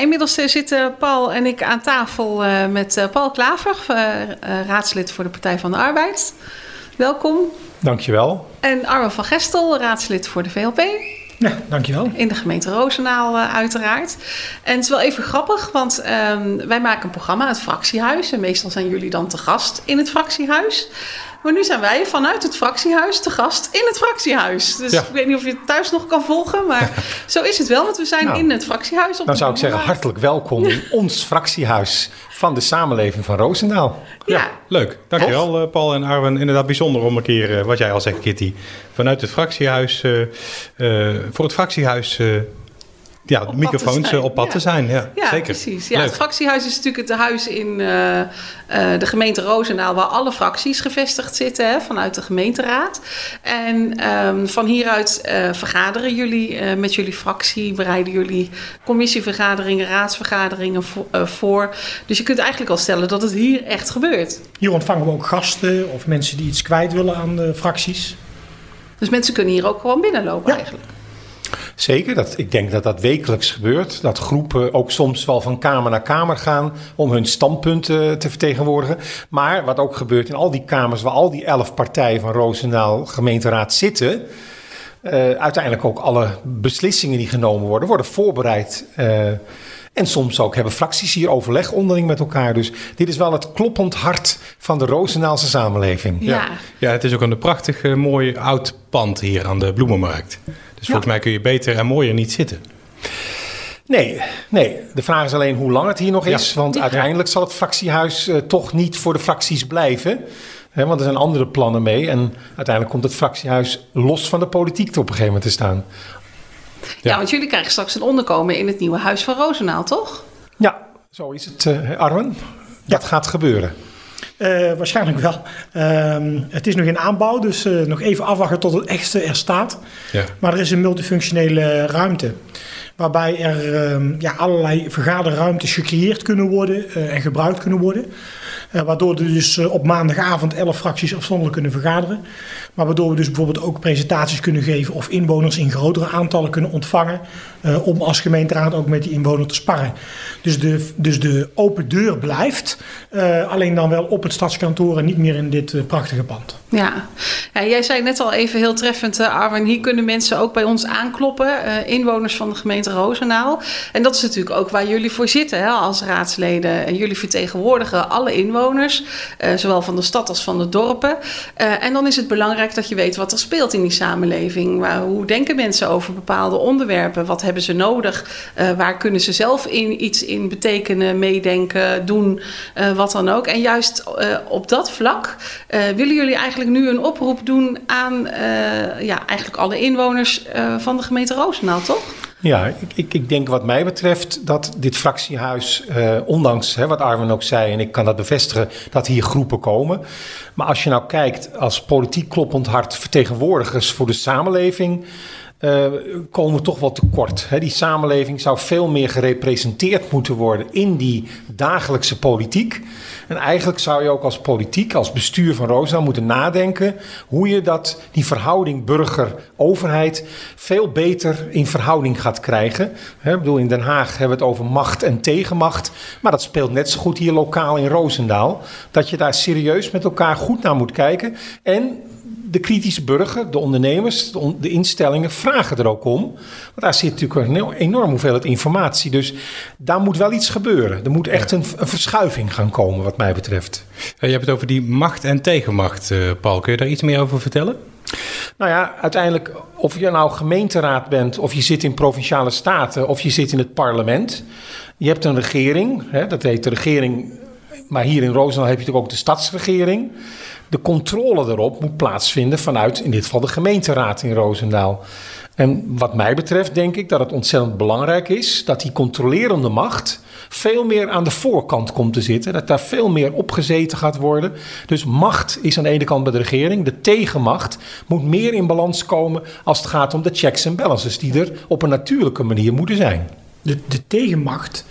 inmiddels zitten Paul en ik aan tafel met Paul Klaver, raadslid voor de Partij van de Arbeid. Welkom. Dankjewel. En Arno van Gestel, raadslid voor de VLP. Ja, dankjewel. In de gemeente Roosendaal uh, uiteraard. En het is wel even grappig, want um, wij maken een programma, het Fractiehuis. En meestal zijn jullie dan te gast in het Fractiehuis. Maar nu zijn wij vanuit het fractiehuis te gast in het fractiehuis. Dus ik weet niet of je het thuis nog kan volgen, maar zo is het wel, want we zijn nou, in het fractiehuis. Op dan zou ik zeggen, hartelijk welkom in ons fractiehuis van de samenleving van Roosendaal. Ja, ja leuk. Dankjewel uh, Paul en Arwen. Inderdaad bijzonder om een keer, uh, wat jij al zegt Kitty, vanuit het fractiehuis, uh, voor het fractiehuis ja, de microfoons op pad te zijn. Ja, ja zeker. precies. Ja, het fractiehuis is natuurlijk het huis in uh, uh, de gemeente Roosendaal... waar alle fracties gevestigd zitten hè, vanuit de gemeenteraad. En um, van hieruit uh, vergaderen jullie met jullie fractie... bereiden jullie commissievergaderingen, raadsvergaderingen voor. Dus je kunt eigenlijk al stellen dat het hier echt gebeurt. Hier ontvangen we ook gasten of mensen die iets kwijt willen aan de fracties. Dus mensen kunnen hier ook gewoon binnenlopen ja. eigenlijk? Zeker, dat, ik denk dat dat wekelijks gebeurt. Dat groepen ook soms wel van kamer naar kamer gaan om hun standpunten te vertegenwoordigen. Maar wat ook gebeurt in al die kamers waar al die elf partijen van Roosendaal gemeenteraad zitten. Uh, uiteindelijk ook alle beslissingen die genomen worden, worden voorbereid. Uh, en soms ook hebben fracties hier overleg onderling met elkaar. Dus dit is wel het kloppend hart van de Roosendaalse samenleving. Ja, ja het is ook een prachtig uh, mooi oud pand hier aan de Bloemenmarkt. Dus volgens mij kun je beter en mooier niet zitten. Nee, nee, de vraag is alleen hoe lang het hier nog is. Ja. Want uiteindelijk zal het fractiehuis uh, toch niet voor de fracties blijven. Hè, want er zijn andere plannen mee. En uiteindelijk komt het fractiehuis los van de politiek op een gegeven moment te staan. Ja, want jullie krijgen straks een onderkomen in het nieuwe huis van Roosendaal, toch? Ja, zo is het, uh, Arwen. Dat gaat gebeuren. Uh, waarschijnlijk wel. Uh, het is nog in aanbouw, dus uh, nog even afwachten tot het echte er staat. Ja. Maar er is een multifunctionele ruimte. Waarbij er uh, ja, allerlei vergaderruimtes gecreëerd kunnen worden uh, en gebruikt kunnen worden. Uh, waardoor er dus op maandagavond elf fracties afzonderlijk kunnen vergaderen. Maar waardoor we dus bijvoorbeeld ook presentaties kunnen geven of inwoners in grotere aantallen kunnen ontvangen. Uh, om als gemeenteraad ook met die inwoner te sparren. Dus de, dus de open deur blijft. Alleen dan wel op het stadskantoor en niet meer in dit prachtige pand. Ja. ja, jij zei net al even heel treffend, Arwen. Hier kunnen mensen ook bij ons aankloppen. inwoners van de gemeente Roosendaal. En dat is natuurlijk ook waar jullie voor zitten hè, als raadsleden. En jullie vertegenwoordigen alle inwoners. Zowel van de stad als van de dorpen. en dan is het belangrijk dat je weet wat er speelt in die samenleving. Waar, hoe denken mensen over bepaalde onderwerpen? Wat hebben ze nodig? Uh, waar kunnen ze zelf in, iets in betekenen, meedenken, doen, wat dan ook? En juist op dat vlak willen jullie eigenlijk nu een oproep doen aan ja, eigenlijk alle inwoners van de gemeente Roosendaal, toch? Ja, ik, ik, ik, denk wat mij betreft dat dit fractiehuis, eh, ondanks hè, wat Arwen ook zei, en ik kan dat bevestigen, dat hier groepen komen. Maar als je nou kijkt als politiek kloppend hart vertegenwoordigers voor de samenleving, uh, komen toch wel tekort. Hè? Die samenleving zou veel meer gerepresenteerd moeten worden in die dagelijkse politiek. En eigenlijk zou je ook als politiek, als bestuur van Roosendaal moeten nadenken hoe je dat, die verhouding burger-overheid veel beter in verhouding gaat krijgen. Ik bedoel, in Den Haag hebben we het over macht en tegenmacht. Maar dat speelt net zo goed hier lokaal in Roosendaal. Dat je daar serieus met elkaar goed naar moet kijken. En de kritische burger, de ondernemers, de, on de, instellingen vragen er ook om. Want daar zit natuurlijk een enorm hoeveelheid informatie. Dus daar moet wel iets gebeuren. Er moet echt een, een verschuiving gaan komen, wat mij betreft. Ja, je hebt het over die macht en tegenmacht, uh, Paul. Kun je daar iets meer over vertellen? Nou ja, uiteindelijk, of je nou gemeenteraad bent, of je zit in provinciale staten, of je zit in het parlement. Je hebt een regering, hè, dat heet de regering. Maar hier in Roosendaal heb je natuurlijk ook de stadsregering de controle daarop moet plaatsvinden vanuit in dit geval de gemeenteraad in Roosendaal. En wat mij betreft denk ik dat het ontzettend belangrijk is dat die controlerende macht veel meer aan de voorkant komt te zitten. Dat daar veel meer opgezeten gaat worden. Dus macht is aan de ene kant bij de regering. De tegenmacht moet meer in balans komen als het gaat om de checks en balances die er op een natuurlijke manier moeten zijn. De tegenmacht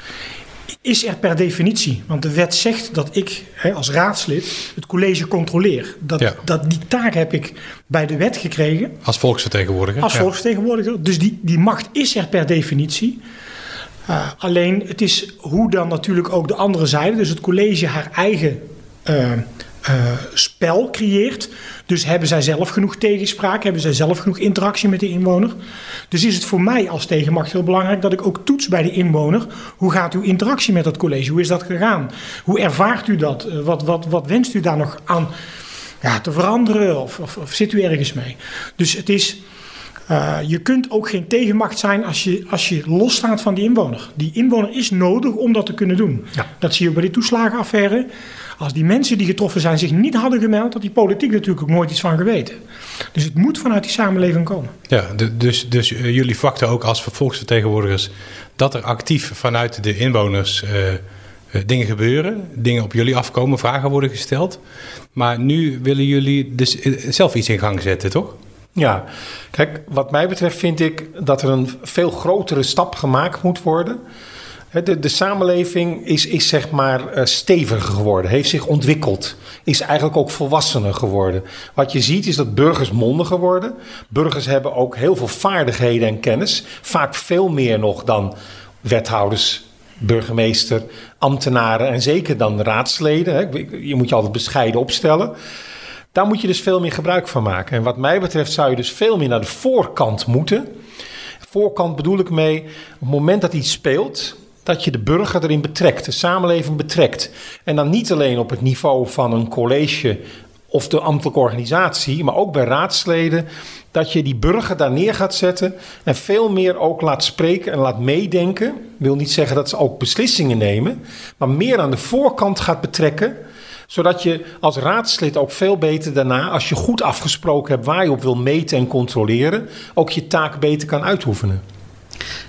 is er per definitie. Want de wet zegt dat ik hè, als raadslid het college controleer. Dat, ja. dat, die taak heb ik bij de wet gekregen. Als volksvertegenwoordiger. Als volksvertegenwoordiger. Dus die, die macht is er per definitie. Uh, alleen het is hoe dan natuurlijk ook de andere zijde, dus het college, haar eigen uh, uh, spel creëert. Dus hebben zij zelf genoeg tegenspraak, hebben zij zelf genoeg interactie met de inwoner. Dus is het voor mij als tegenmacht heel belangrijk dat ik ook toets bij de inwoner. Hoe gaat uw interactie met dat college? Hoe is dat gegaan? Hoe ervaart u dat? Wat, wat, wat wenst u daar nog aan ja, te veranderen? Of, of zit u ergens mee? Dus het is uh, je kunt ook geen tegenmacht zijn als je, als je losstaat van die inwoner. Die inwoner is nodig om dat te kunnen doen. Ja. Dat zie je bij die toeslagenaffaire. Als die mensen die getroffen zijn zich niet hadden gemeld, had die politiek natuurlijk ook nooit iets van geweten. Dus het moet vanuit die samenleving komen. Ja, dus, dus uh, jullie verwachten ook als volksvertegenwoordigers dat er actief vanuit de inwoners uh, dingen gebeuren, dingen op jullie afkomen, vragen worden gesteld. Maar nu willen jullie dus zelf iets in gang zetten, toch? Ja, kijk, wat mij betreft vind ik dat er een veel grotere stap gemaakt moet worden. De, de samenleving is, is zeg maar eh, steviger geworden, heeft zich ontwikkeld, is eigenlijk ook volwassener geworden. Wat je ziet is dat burgers mondiger worden. Burgers hebben ook heel veel vaardigheden en kennis, vaak veel meer nog dan wethouders, burgemeester, ambtenaren en zeker dan raadsleden. Je moet je altijd bescheiden opstellen. Daar moet je dus veel meer gebruik van maken. En wat mij betreft zou je dus veel meer naar de voorkant moeten. Voorkant bedoel ik mee, op het moment dat iets speelt, dat je de burger erin betrekt, de samenleving betrekt. En dan niet alleen op het niveau van een college of de ambtelijke organisatie, maar ook bij raadsleden, dat je die burger daar neer gaat zetten en veel meer ook laat spreken en laat meedenken. Wil niet zeggen dat ze ook beslissingen nemen, maar meer aan de voorkant gaat betrekken zodat je als raadslid ook veel beter daarna, als je goed afgesproken hebt waar je op wil meten en controleren, ook je taak beter kan uitoefenen.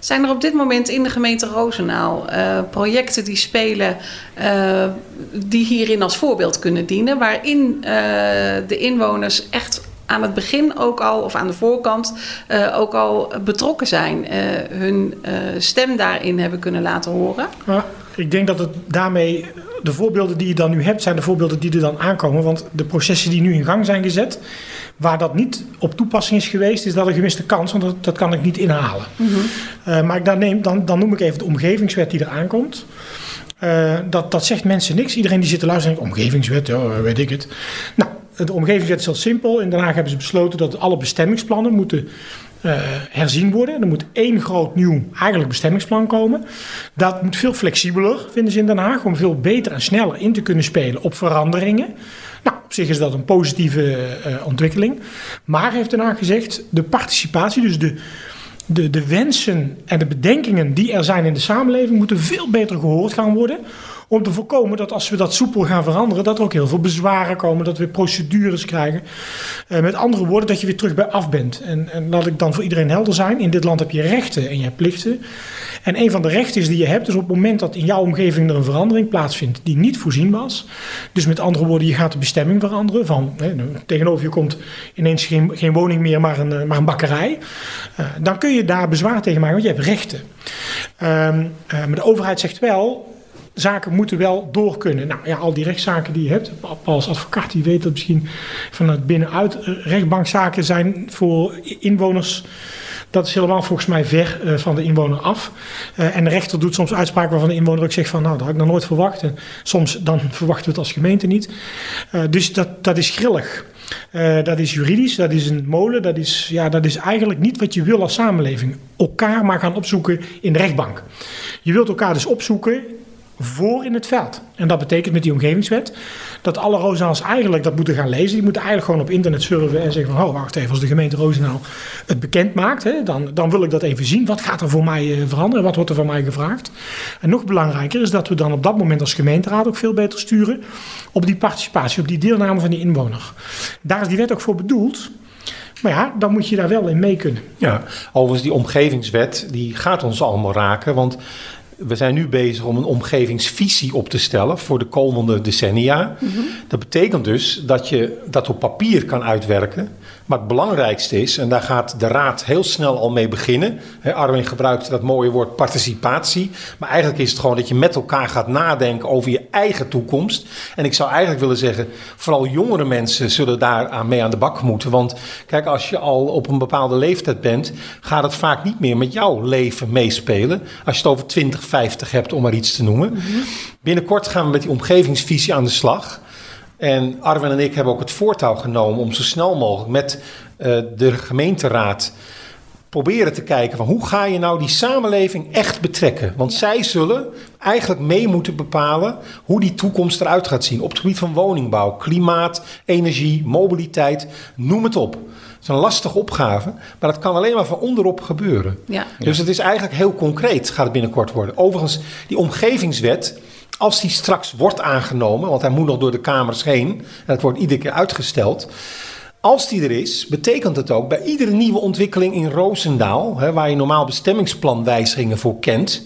Zijn er op dit moment in de gemeente Roosendaal uh, projecten die spelen uh, die hierin als voorbeeld kunnen dienen, waarin uh, de inwoners echt aan het begin ook al, of aan de voorkant, uh, ook al betrokken zijn. Uh, hun uh, stem daarin hebben kunnen laten horen. Ja, ik denk dat het daarmee de voorbeelden die je dan nu hebt, zijn de voorbeelden die er dan aankomen. Want de processen die nu in gang zijn gezet, waar dat niet op toepassing is geweest, is dat een gemiste kans, want dat, dat kan ik niet inhalen. Mm -hmm. uh, maar ik dan, neem, dan, dan noem ik even de omgevingswet die er aankomt. Uh, dat, dat zegt mensen niks. Iedereen die zit te luisteren, denkt, omgevingswet, ja, weet ik het. Nou, de omgevingswet is heel simpel. In Den Haag hebben ze besloten dat alle bestemmingsplannen moeten uh, herzien worden. Er moet één groot nieuw eigenlijk bestemmingsplan komen. Dat moet veel flexibeler, vinden ze in Den Haag, om veel beter en sneller in te kunnen spelen op veranderingen. Nou, op zich is dat een positieve uh, ontwikkeling. Maar heeft Den Haag gezegd, de participatie, dus de, de, de wensen en de bedenkingen die er zijn in de samenleving, moeten veel beter gehoord gaan worden om te voorkomen dat als we dat soepel gaan veranderen, dat er ook heel veel bezwaren komen, dat we procedures krijgen. Uh, met andere woorden, dat je weer terug bij af bent. En, en laat ik dan voor iedereen helder zijn: in dit land heb je rechten en je hebt plichten. En een van de rechten die je hebt, is op het moment dat in jouw omgeving er een verandering plaatsvindt die niet voorzien was. Dus met andere woorden, je gaat de bestemming veranderen. Van, hè, tegenover je komt ineens geen, geen woning meer, maar een, maar een bakkerij. Uh, dan kun je daar bezwaar tegen maken, want je hebt rechten. Uh, maar de overheid zegt wel, zaken moeten wel door kunnen. Nou ja, al die rechtszaken die je hebt. Als advocaat die weet dat misschien vanuit binnenuit rechtbankzaken zijn voor inwoners. Dat is helemaal volgens mij ver uh, van de inwoner af. Uh, en de rechter doet soms uitspraken waarvan de inwoner ook zegt van nou, dat had ik nog nooit verwacht. En soms dan verwachten we het als gemeente niet. Dus dat, dat is grillig. Dat is juridisch, dat is een molen, dat is, ja, dat is eigenlijk niet wat je wil als samenleving. Elkaar maar gaan opzoeken in de rechtbank. Je wilt elkaar dus opzoeken voor in het veld. En dat betekent met die omgevingswet dat alle Roosendaals eigenlijk dat moeten gaan lezen. Die moeten eigenlijk gewoon op internet surfen en zeggen van... oh, wacht even, als de gemeente Roosendaal het bekend maakt... Hè, dan, dan wil ik dat even zien. Wat gaat er voor mij uh, veranderen? Wat wordt er van mij gevraagd? En nog belangrijker is dat we dan op dat moment als gemeenteraad... ook veel beter sturen op die participatie, op die deelname van die inwoner. Daar is die wet ook voor bedoeld... Maar ja, dan moet je daar wel in mee kunnen. Ja, overigens die omgevingswet, die gaat ons allemaal raken. Want we zijn nu bezig om een omgevingsvisie op te stellen voor de komende decennia. Mhm. Dat betekent dus dat je dat op papier kan uitwerken. Maar het belangrijkste is, en daar gaat de Raad heel snel al mee beginnen. Arwin gebruikt dat mooie woord participatie. Maar eigenlijk is het gewoon dat je met elkaar gaat nadenken over je eigen toekomst. En ik zou eigenlijk willen zeggen, vooral jongere mensen zullen daar aan mee aan de bak moeten. Want kijk, als je al op een bepaalde leeftijd bent, gaat het vaak niet meer met jouw leven meespelen. Als je het over 20, 50 hebt, om maar iets te noemen. Mhm. Binnenkort gaan we met die omgevingsvisie aan de slag. En Arwen en ik hebben ook het voortouw genomen om zo snel mogelijk met uh, de gemeenteraad proberen te kijken van hoe ga je nou die samenleving echt betrekken. Want zij zullen eigenlijk mee moeten bepalen hoe die toekomst eruit gaat zien. Op het gebied van woningbouw, klimaat, energie, mobiliteit, noem het op. Het is een lastige opgave, maar dat kan alleen maar van onderop gebeuren. Ja. Dus het is eigenlijk heel concreet, gaat het binnenkort worden. Overigens, die omgevingswet, als die straks wordt aangenomen, want hij moet nog door de Kamers heen, en het wordt iedere keer uitgesteld. Als die er is, betekent het ook bij iedere nieuwe ontwikkeling in Roosendaal, hè, waar je normaal bestemmingsplanwijzigingen voor kent,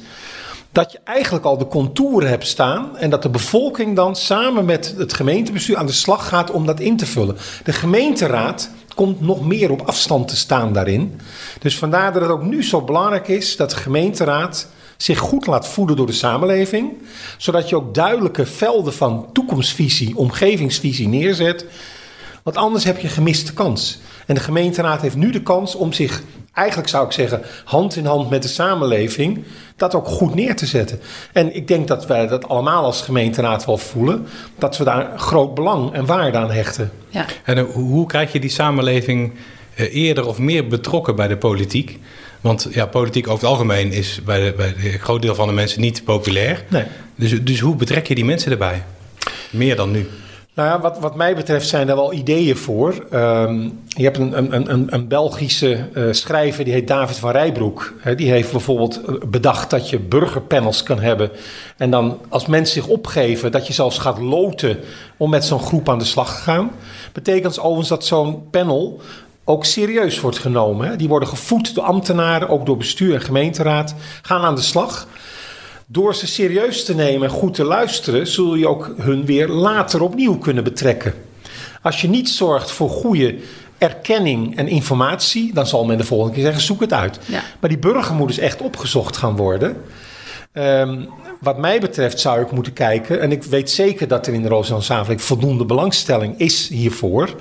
dat je eigenlijk al de contouren hebt staan en dat de bevolking dan samen met het gemeentebestuur aan de slag gaat om dat in te vullen. De gemeenteraad komt nog meer op afstand te staan daarin. Dus vandaar dat het ook nu zo belangrijk is dat de gemeenteraad zich goed laat voeden door de samenleving, zodat je ook duidelijke velden van toekomstvisie, omgevingsvisie neerzet. Want anders heb je gemiste kans. En de gemeenteraad heeft nu de kans om zich, eigenlijk zou ik zeggen, hand in hand met de samenleving, dat ook goed neer te zetten. En ik denk dat wij dat allemaal als gemeenteraad wel voelen, dat we daar groot belang en waarde aan hechten. Ja. En eh, hoe krijg je die samenleving eh, eerder of meer betrokken bij de politiek? Want ja, politiek over het algemeen is bij, de, bij een groot deel van de mensen niet populair. Nee. Dus, dus hoe betrek je die mensen erbij? Meer dan nu. Nou ja, wat, wat mij betreft zijn er wel ideeën voor. Ehm, je hebt een, een, een, een Belgische uh, schrijver, die heet David van Rijbroek. die heeft bijvoorbeeld eh, bedacht dat je burgerpanels kan hebben. En dan als mensen zich opgeven, dat je zelfs gaat loten om met zo'n groep aan de slag te gaan. Betekent overigens dat zo'n panel ook serieus wordt genomen. Die worden gevoed door ambtenaren, ook door bestuur en gemeenteraad. Gaan aan de slag. Door ze serieus te nemen en goed te luisteren, zul je ook hun weer later opnieuw kunnen betrekken. Als je niet zorgt voor goede erkenning en informatie, dan zal men de volgende keer zeggen: zoek het uit. Maar die burger moet dus echt opgezocht gaan worden. Um, wat mij betreft zou ik moeten kijken, en ik weet zeker dat er in de Rozendaal voldoende belangstelling is hiervoor,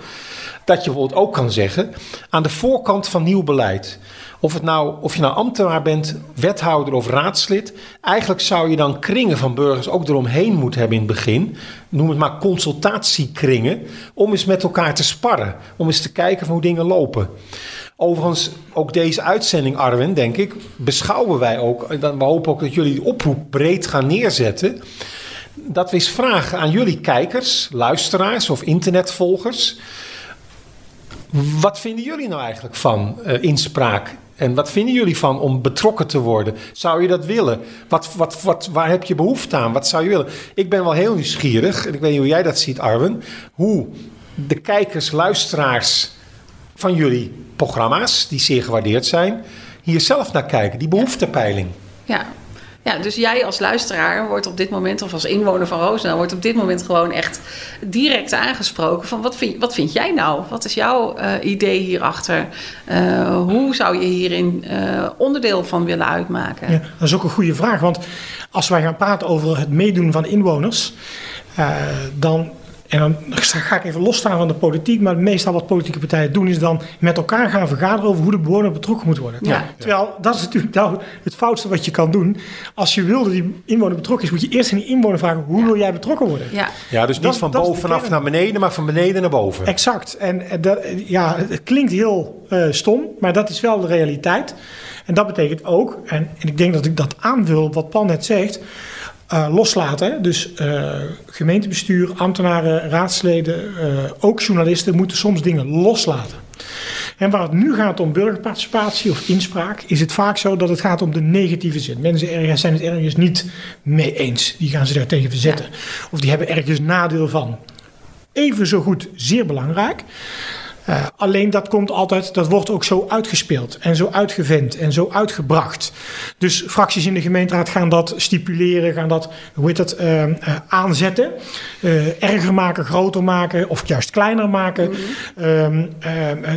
dat je bijvoorbeeld ook kan zeggen aan de voorkant van nieuw beleid. Of, het nou, of je nou ambtenaar bent, wethouder of raadslid. Eigenlijk zou je dan kringen van burgers ook eromheen moeten hebben in het begin. Noem het maar consultatiekringen. Om eens met elkaar te sparren. Om eens te kijken van hoe dingen lopen. Overigens, ook deze uitzending, Arwen, denk ik, beschouwen wij ook. We hopen ook dat jullie die oproep breed gaan neerzetten. Dat we eens vragen aan jullie kijkers, luisteraars of internetvolgers. Wat vinden jullie nou eigenlijk van uh, inspraak en wat vinden jullie van om betrokken te worden? Zou je dat willen? Wat, wat, wat, waar heb je behoefte aan? Wat zou je willen? Ik ben wel heel nieuwsgierig, en ik weet niet hoe jij dat ziet, Arwen, hoe de kijkers, luisteraars van jullie programma's, die zeer gewaardeerd zijn, hier zelf naar kijken, die behoeftepeiling. Ja, ja, dus jij als luisteraar wordt op dit moment, of als inwoner van Roosendaal, wordt op dit moment gewoon echt direct aangesproken van wat vind, wat vind jij nou? Wat is jouw uh, idee hierachter? Uh, hoe zou je hierin uh, onderdeel van willen uitmaken? Ja, dat is ook een goede vraag, want als wij gaan praten over het meedoen van inwoners, dan en dan ga ik even losstaan van de politiek. Maar meestal wat politieke partijen doen is dan met elkaar gaan vergaderen over hoe de bewoner betrokken moet worden. Ja. Terwijl dat is natuurlijk nou het foutste wat je kan doen. Als je wil dat die inwoner betrokken is, moet je eerst aan die inwoner vragen hoe wil jij betrokken worden. Ja, ja dus niet van bovenaf naar beneden, maar van beneden naar boven. Exact. En dat, ja, het klinkt heel uh, stom, maar dat is wel de realiteit. En dat betekent ook, en, en ik denk dat ik dat aanvul wat Pan net zegt uh, loslaten. Dus uh, gemeentebestuur, ambtenaren, raadsleden, uh, ook journalisten moeten soms dingen loslaten. En waar het nu gaat om burgerparticipatie of inspraak, is het vaak zo dat het gaat om de negatieve zin. Mensen ergens zijn het ergens niet mee eens. Die gaan ze daar tegen verzetten. Of die hebben ergens nadeel van. Even zo goed, zeer belangrijk. Uh, alleen dat komt altijd, dat wordt ook zo uitgespeeld en zo uitgevent en zo uitgebracht. Dus fracties in de gemeenteraad gaan dat stipuleren, gaan dat, hoe heet dat, uh, uh, aanzetten. erger maken, groter maken of juist kleiner maken. Mm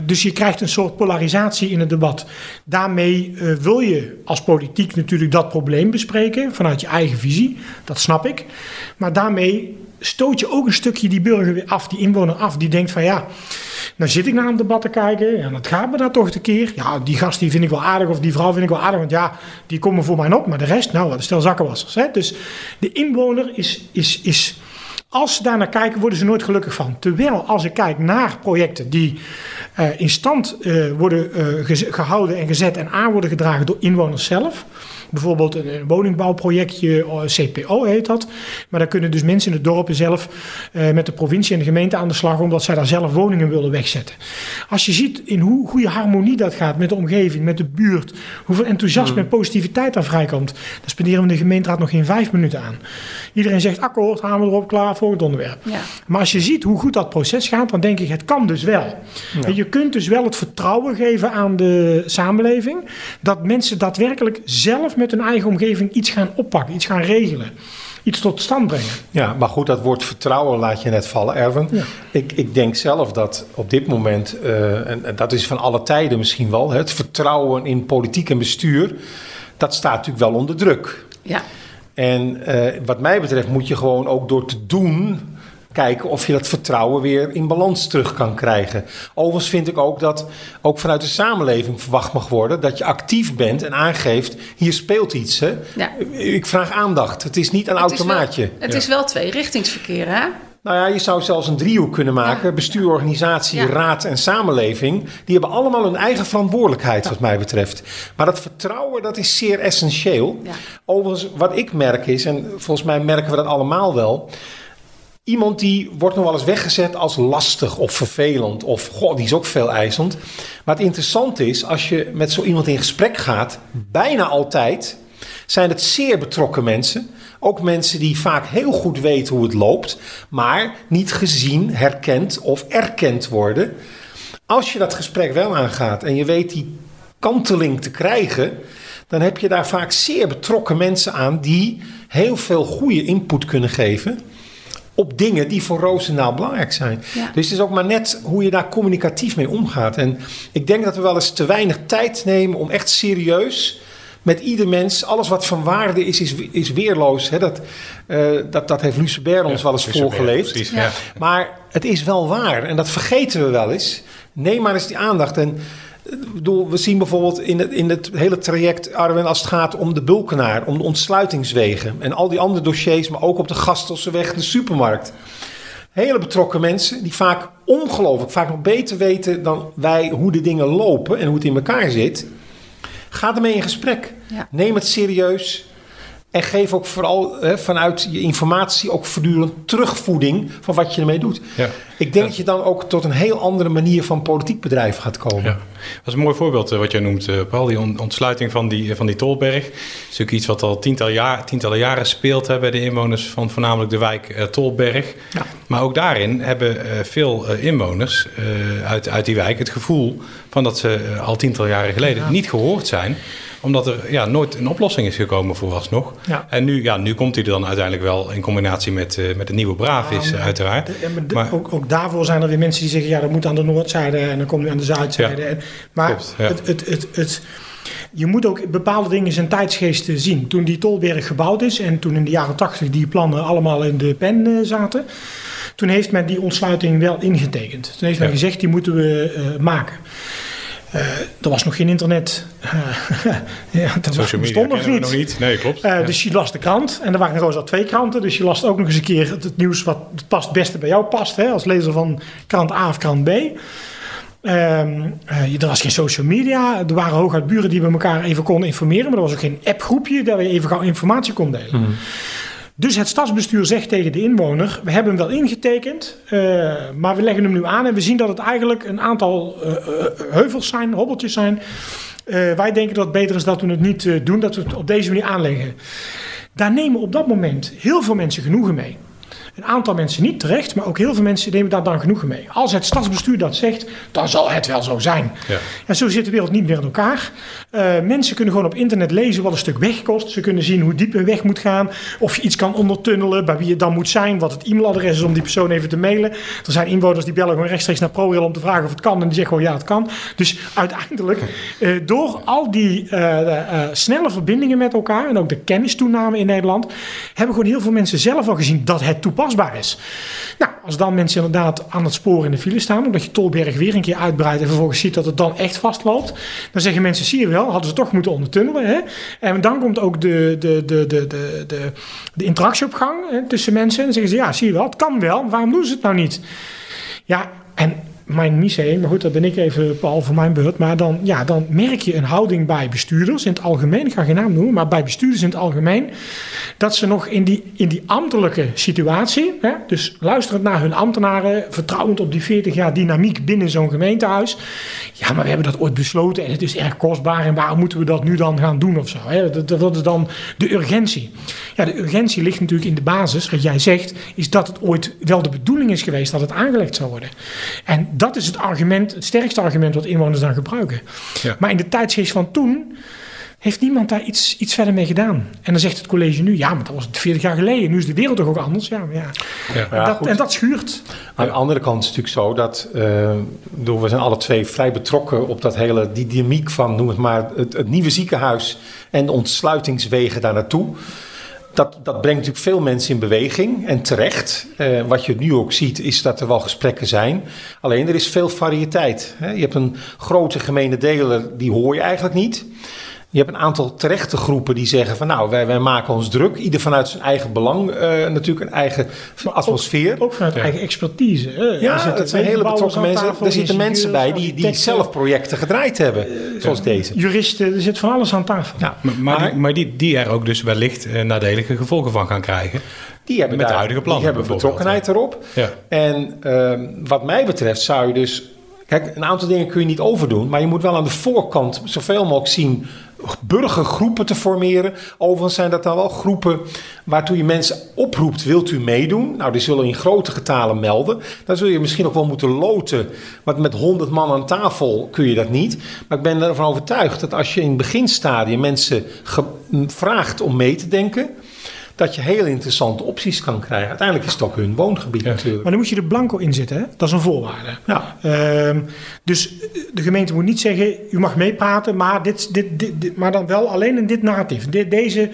dus je krijgt een soort polarisatie in het debat. Daarmee wil je als politiek natuurlijk dat probleem bespreken vanuit je eigen visie. Dat snap ik. Maar daarmee stoot je ook een stukje die burger weer af, die inwoner af, die denkt van ja, nou zit ik naar een debat te kijken en dat gaat me daar toch een keer. Ja, die gast die vind ik wel aardig of die vrouw vind ik wel aardig, want ja, die komen voor mij op, maar de rest, nou, wat stel zakkenwassers. Hè? Dus de inwoner is, is, is, als ze daar naar kijken, worden ze nooit gelukkig van. Terwijl als ik kijk naar projecten die uh, in stand uh, worden uh, gehouden en gezet en aan worden gedragen door inwoners zelf Bijvoorbeeld een, woningbouwprojectje, eh, CPO heet dat. Maar daar kunnen dus mensen in de dorpen zelf uh, met de provincie en de gemeente aan de slag, omdat zij daar zelf woningen willen wegzetten. Als je ziet in hoe goede harmonie dat gaat met de omgeving, met de buurt, hoeveel enthousiasme mm. en positiviteit daar vrijkomt, dan spenderen we de gemeenteraad nog geen vijf minuten aan. Iedereen zegt akkoord, gaan we erop klaar voor het onderwerp. Ja. Maar als je ziet hoe goed dat proces gaat, dan denk ik, het kan dus wel. Ja. Je kunt dus wel het vertrouwen geven aan de samenleving dat mensen daadwerkelijk zelf met hun eigen omgeving iets gaan oppakken, iets gaan regelen iets tot stand brengen. Ja, maar goed, dat woord vertrouwen laat je net vallen, Erwin. Ik, ik denk zelf dat op dit moment, uh, en, dat is van alle tijden misschien wel, het vertrouwen in politiek en bestuur, dat staat natuurlijk wel onder druk. Ja. En uh, wat mij betreft moet je gewoon ook door te doen kijken of je dat vertrouwen weer in balans terug kan krijgen. Overigens vind ik ook dat ook vanuit de samenleving verwacht mag worden dat je actief bent en aangeeft: hier speelt iets. Hè? Ja. Ik vraag aandacht. Het is niet een het automaatje. Is wel, het is wel tweerichtingsverkeer, hè? Nou ja, je zou zelfs een driehoek kunnen maken. Bestuur, organisatie, raad en samenleving. Die hebben allemaal hun eigen verantwoordelijkheid wat mij betreft. Maar dat vertrouwen, dat is zeer essentieel. Overigens, wat ik merk is, en volgens mij merken we dat allemaal wel... Iemand die wordt nog wel eens weggezet als lastig of vervelend of goh, die is ook veel eisend. Maar het interessante is, als je met zo iemand in gesprek gaat, bijna altijd zijn het zeer betrokken mensen. Ook mensen die vaak heel goed weten hoe het loopt, maar niet gezien, herkend of erkend worden. Als je dat gesprek wel aangaat en je weet die kanteling te krijgen, dan heb je daar vaak zeer betrokken mensen aan die heel veel goede input kunnen geven op dingen die voor Roosendaal belangrijk zijn. Dus het is ook maar net hoe je daar communicatief mee omgaat. En ik denk dat we wel eens te weinig tijd nemen om echt serieus met ieder mens, alles wat van waarde is, is, is weerloos. Hè? Dat, uh, dat, dat heeft Luce Baer ons wel eens voorgeleefd. ja. Maar het is wel waar en dat vergeten we wel eens. Neem maar eens die aandacht. En we zien bijvoorbeeld in het, in het hele traject, Arwen, als het gaat om de Bulkenaar, om de ontsluitingswegen en al die andere dossiers, maar ook op de Gastelseweg, de supermarkt. Hele betrokken mensen die vaak ongelooflijk, vaak nog beter weten dan wij hoe de dingen lopen en hoe het in elkaar zit. Ga ermee in gesprek. Neem het serieus. En geef ook vooral hè, vanuit je informatie ook voortdurend terugvoeding van wat je ermee doet. Ja. Ik denk dat je dan ook tot een heel andere manier van politiek bedrijf gaat komen. Ja. Dat is een mooi voorbeeld eh, wat jij noemt, eh, Paul. Die ontsluiting van die, van die tolberg. Dat is natuurlijk iets wat al tientallen, jaar, tientallen jaren speelt hè, bij de inwoners van voornamelijk de wijk uh, Tolberg. Ja. Maar ook daarin hebben veel inwoners uit, uit die wijk het gevoel van dat ze al tientallen jaren geleden niet gehoord zijn omdat er ja, nooit een oplossing is gekomen vooralsnog. Ja. En nu, ja, nu komt hij er dan uiteindelijk wel in combinatie met, uh, met de nieuwe Bravis, ja, uiteraard. maar, ook, ook daarvoor zijn er weer mensen die zeggen... ja, dat moet aan de noordzijde en dan komt hij aan de zuidzijde. En, maar het, het, het, het, je moet ook bepaalde dingen zijn tijdsgeest zien. Toen die tolberg gebouwd is en toen in de jaren tachtig die plannen allemaal in de pen uh, zaten... toen heeft men die ontsluiting wel ingetekend. Toen heeft men gezegd, die moeten we uh, maken. Uh, er was nog geen internet. Uh, ja, dat Social media nog niet. nog niet. Nee, klopt. Uh, ja. Dus je las de krant. En er waren er al twee kranten. Dus je las ook nog eens een keer het, nieuws wat het past het beste bij jou past. Hè, als lezer van krant A of krant B. Um, er was geen social media. Er waren hooguit buren die we elkaar even konden informeren. Maar er was ook geen appgroepje dat we even gauw informatie kon delen. Mm. Dus het stadsbestuur zegt tegen de inwoner: We hebben hem wel ingetekend, uh, maar we leggen hem nu aan en we zien dat het eigenlijk een aantal uh, heuvels zijn, hobbeltjes zijn. wij denken dat het beter is dat we het niet doen, dat we het op deze manier aanleggen. Daar nemen op dat moment heel veel mensen genoegen mee. Een aantal mensen niet terecht, maar ook heel veel mensen nemen daar dan genoegen mee. Als het stadsbestuur dat zegt, dan zal het wel zo zijn. Ja. En zo zit de wereld niet meer in elkaar. Uh, mensen kunnen gewoon op internet lezen wat een stuk weg kost. Ze kunnen zien hoe diep een weg moet gaan. Of je iets kan ondertunnelen, bij wie je dan moet zijn. Wat het e-mailadres is om die persoon even te mailen. Er zijn inwoners die bellen gewoon rechtstreeks naar ProRail om te vragen of het kan. En die zeggen gewoon ja, het kan. Dus uiteindelijk, uh, door al die uh, snelle verbindingen met elkaar. En ook de kennistoename in Nederland. Hebben gewoon heel veel mensen zelf al gezien dat het toepasbaar is. Nou, als dan mensen inderdaad aan het spoor in de file staan. Omdat je Tolberg weer een keer uitbreidt. En vervolgens ziet dat het dan echt vastloopt. Dan zeggen mensen, zie je wel, hadden ze toch moeten ondertunnelen. Hè? En dan komt ook de, de, de, de, de, de, interactie op gang hè, tussen mensen. En zeggen ze, ja, zie je wel, het kan wel. Waarom doen ze het nou niet? Ja, en mijn missie, maar goed, dat ben ik even Paul voor mijn beurt. Maar dan, ja, dan merk je een houding bij bestuurders in het algemeen, ik ga geen naam noemen, maar bij bestuurders in het algemeen, dat ze nog in die, in die ambtelijke situatie, hè, dus luisterend naar hun ambtenaren, vertrouwend op die 40 jaar dynamiek binnen zo'n gemeentehuis. Ja, maar we hebben dat ooit besloten en het is erg kostbaar en waarom moeten we dat nu dan gaan doen of zo? Hè? Dat, dat is dan de urgentie. Ja, de urgentie ligt natuurlijk in de basis, wat jij zegt, is dat het ooit wel de bedoeling is geweest dat het aangelegd zou worden. En dat is het argument, het sterkste argument wat inwoners dan gebruiken. Ja. Maar in de tijdsgeest van toen heeft niemand daar iets, iets verder mee gedaan. En dan zegt het college nu, ja, maar dat was 40 jaar geleden. Nu is de wereld toch ook anders? Ja, ja. ja. Dat, en dat schuurt. Aan de andere kant is het natuurlijk zo dat... Uh, we zijn alle twee vrij betrokken op dat hele... die dynamiek van, noem het maar, het, het nieuwe ziekenhuis... en de ontsluitingswegen daar naartoe dat, dat brengt natuurlijk veel mensen in beweging en terecht. Uh, wat je nu ook ziet is dat er wel gesprekken zijn. Alleen er is veel variëteit. Hè? Je hebt een grote gemene deler, die hoor je eigenlijk niet. Je hebt een aantal terechte groepen die zeggen van nou, wij, wij maken ons druk. Ieder vanuit zijn eigen belang, uh, natuurlijk een eigen atmosfeer. Ook, ook vanuit ja. eigen expertise. Hè? Ja, het zijn hele betrokken mensen. er zitten mensen bij die, die zelf projecten gedraaid hebben, uh, zoals deze. Juristen, er zit van alles aan tafel. Ja, maar, maar, die, maar die, die er ook dus wellicht uh, nadelige gevolgen van gaan krijgen. Die hebben met daar, de huidige plannen. Die hebben betrokkenheid erop. Ja. En ehm, wat mij betreft zou je dus Kijk, een aantal dingen kun je niet overdoen, maar je moet wel aan de voorkant zoveel mogelijk zien burgergroepen te formeren. Overigens zijn dat dan wel groepen waartoe je mensen oproept: wilt u meedoen? Nou, die zullen in grote getalen melden. Dan zul je misschien ook wel moeten loten, want met 100 man aan tafel kun je dat niet. Maar ik ben ervan overtuigd dat als je in het beginstadium mensen vraagt om mee te denken dat je heel interessante opties kan krijgen. Uiteindelijk is het ook hun woongebied natuurlijk. Maar dan moet je er blanco in zitten, hè? dat is een voorwaarde. Ja. Uh, dus de gemeente moet niet zeggen, u mag meepraten, maar, dit, dit, dit, maar dan wel alleen in dit narratief. deze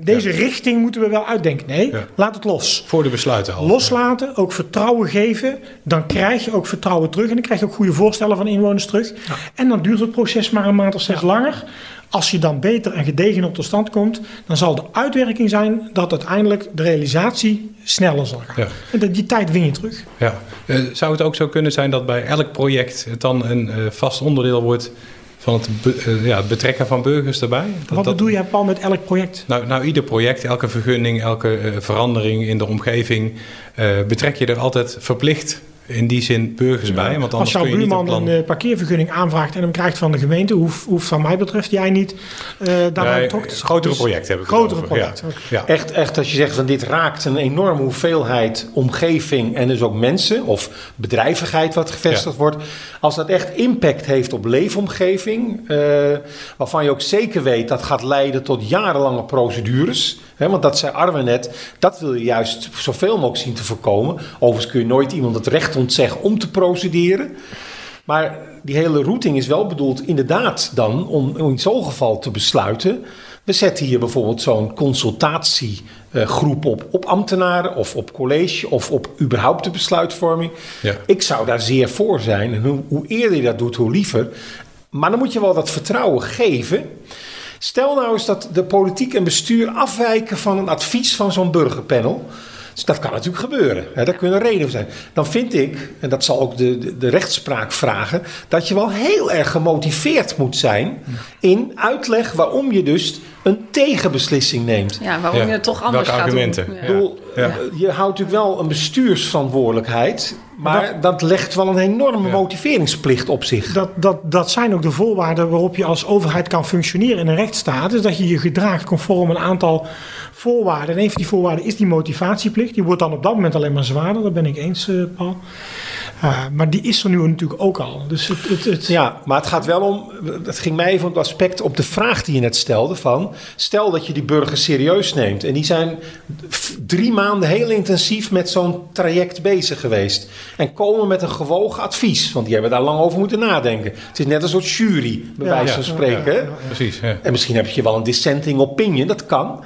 deze richting moeten we wel uitdenken. Nee, laat het los. Voor de besluiten al. Loslaten, ook vertrouwen geven. Dan krijg je ook vertrouwen terug. En dan krijg je ook goede voorstellen van inwoners terug. Ja. En dan duurt het proces maar een maand of zes langer. Als je dan beter en gedegen op de stand komt, dan zal de uitwerking zijn dat uiteindelijk de realisatie sneller zal gaan. Ja. En die tijd win je terug. Ja. Uh, zou het ook zo kunnen zijn dat bij elk project het dan een uh, vast onderdeel wordt van het, be, uh, ja, het betrekken van burgers erbij? Dat, Wat bedoel jij, Paul, met elk project? Nou, nou ieder project, elke vergunning, elke verandering in de omgeving, betrek je er altijd verplicht in die zin burgers bij. Want Als jouw buurman een, een parkeervergunning aanvraagt en hem krijgt van de gemeente, hoeft, hoeft van mij betreft jij niet uh, daarbij betrokken te zijn. Grotere dus projecten hebben we Grotere projecten. Ja. Ja. Echt, echt als je zegt van dit raakt een enorme hoeveelheid omgeving en dus ook mensen of bedrijvigheid wat gevestigd ja. wordt. Als dat echt impact heeft op leefomgeving, uh, waarvan je ook zeker weet dat gaat leiden tot jarenlange procedures. Want dat zei Arwen net, dat wil je juist zoveel mogelijk zien te voorkomen. Overigens kun je nooit iemand het recht ontzeggen om te procederen. Maar die hele routing is wel bedoeld inderdaad dan om in zo'n geval te besluiten. We zetten hier bijvoorbeeld zo'n consultatiegroep op, op ambtenaren of op college of op überhaupt de besluitvorming. Ja. Ik zou daar zeer voor zijn. En hoe, hoe eerder je dat doet, hoe liever. Maar dan moet je wel dat vertrouwen geven. Stel nou eens dat de politiek en bestuur afwijken van een advies van zo'n burgerpanel. Dus dat kan natuurlijk gebeuren. Hè, daar kunnen redenen zijn. Dan vind ik, en dat zal ook de, de, de, rechtspraak vragen, dat je wel heel erg gemotiveerd moet zijn in uitleg waarom je dus een tegenbeslissing neemt. Ja, waarom je het toch anders Welke gaat argumenten? doen. Ja. Bedoel, ja. Je houdt natuurlijk wel een bestuursverantwoordelijkheid Maar dat, legt wel een enorme motiveringsplicht op zich. Dat, dat, dat zijn ook de voorwaarden waarop je als overheid kan functioneren in een rechtsstaat. Dus dat je je gedraagt conform een aantal voorwaarden. En een van die voorwaarden is die motivatieplicht. Die wordt dan op dat moment alleen maar zwaarder, dat ben ik eens, uh, Paul. Uh, maar die is er nu natuurlijk ook al. Dus het, het, het... Ja, maar het gaat wel om. Het ging mij even om het aspect op de vraag die je net stelde: van stel dat je die burgers serieus neemt. En die zijn drie maanden heel intensief met zo'n traject bezig geweest. En komen met een gewogen advies. Want die hebben daar lang over moeten nadenken. Het is net een soort jury, bij ja, wijze van spreken. Ja, Precies. En misschien heb je wel een dissenting opinion, dat kan.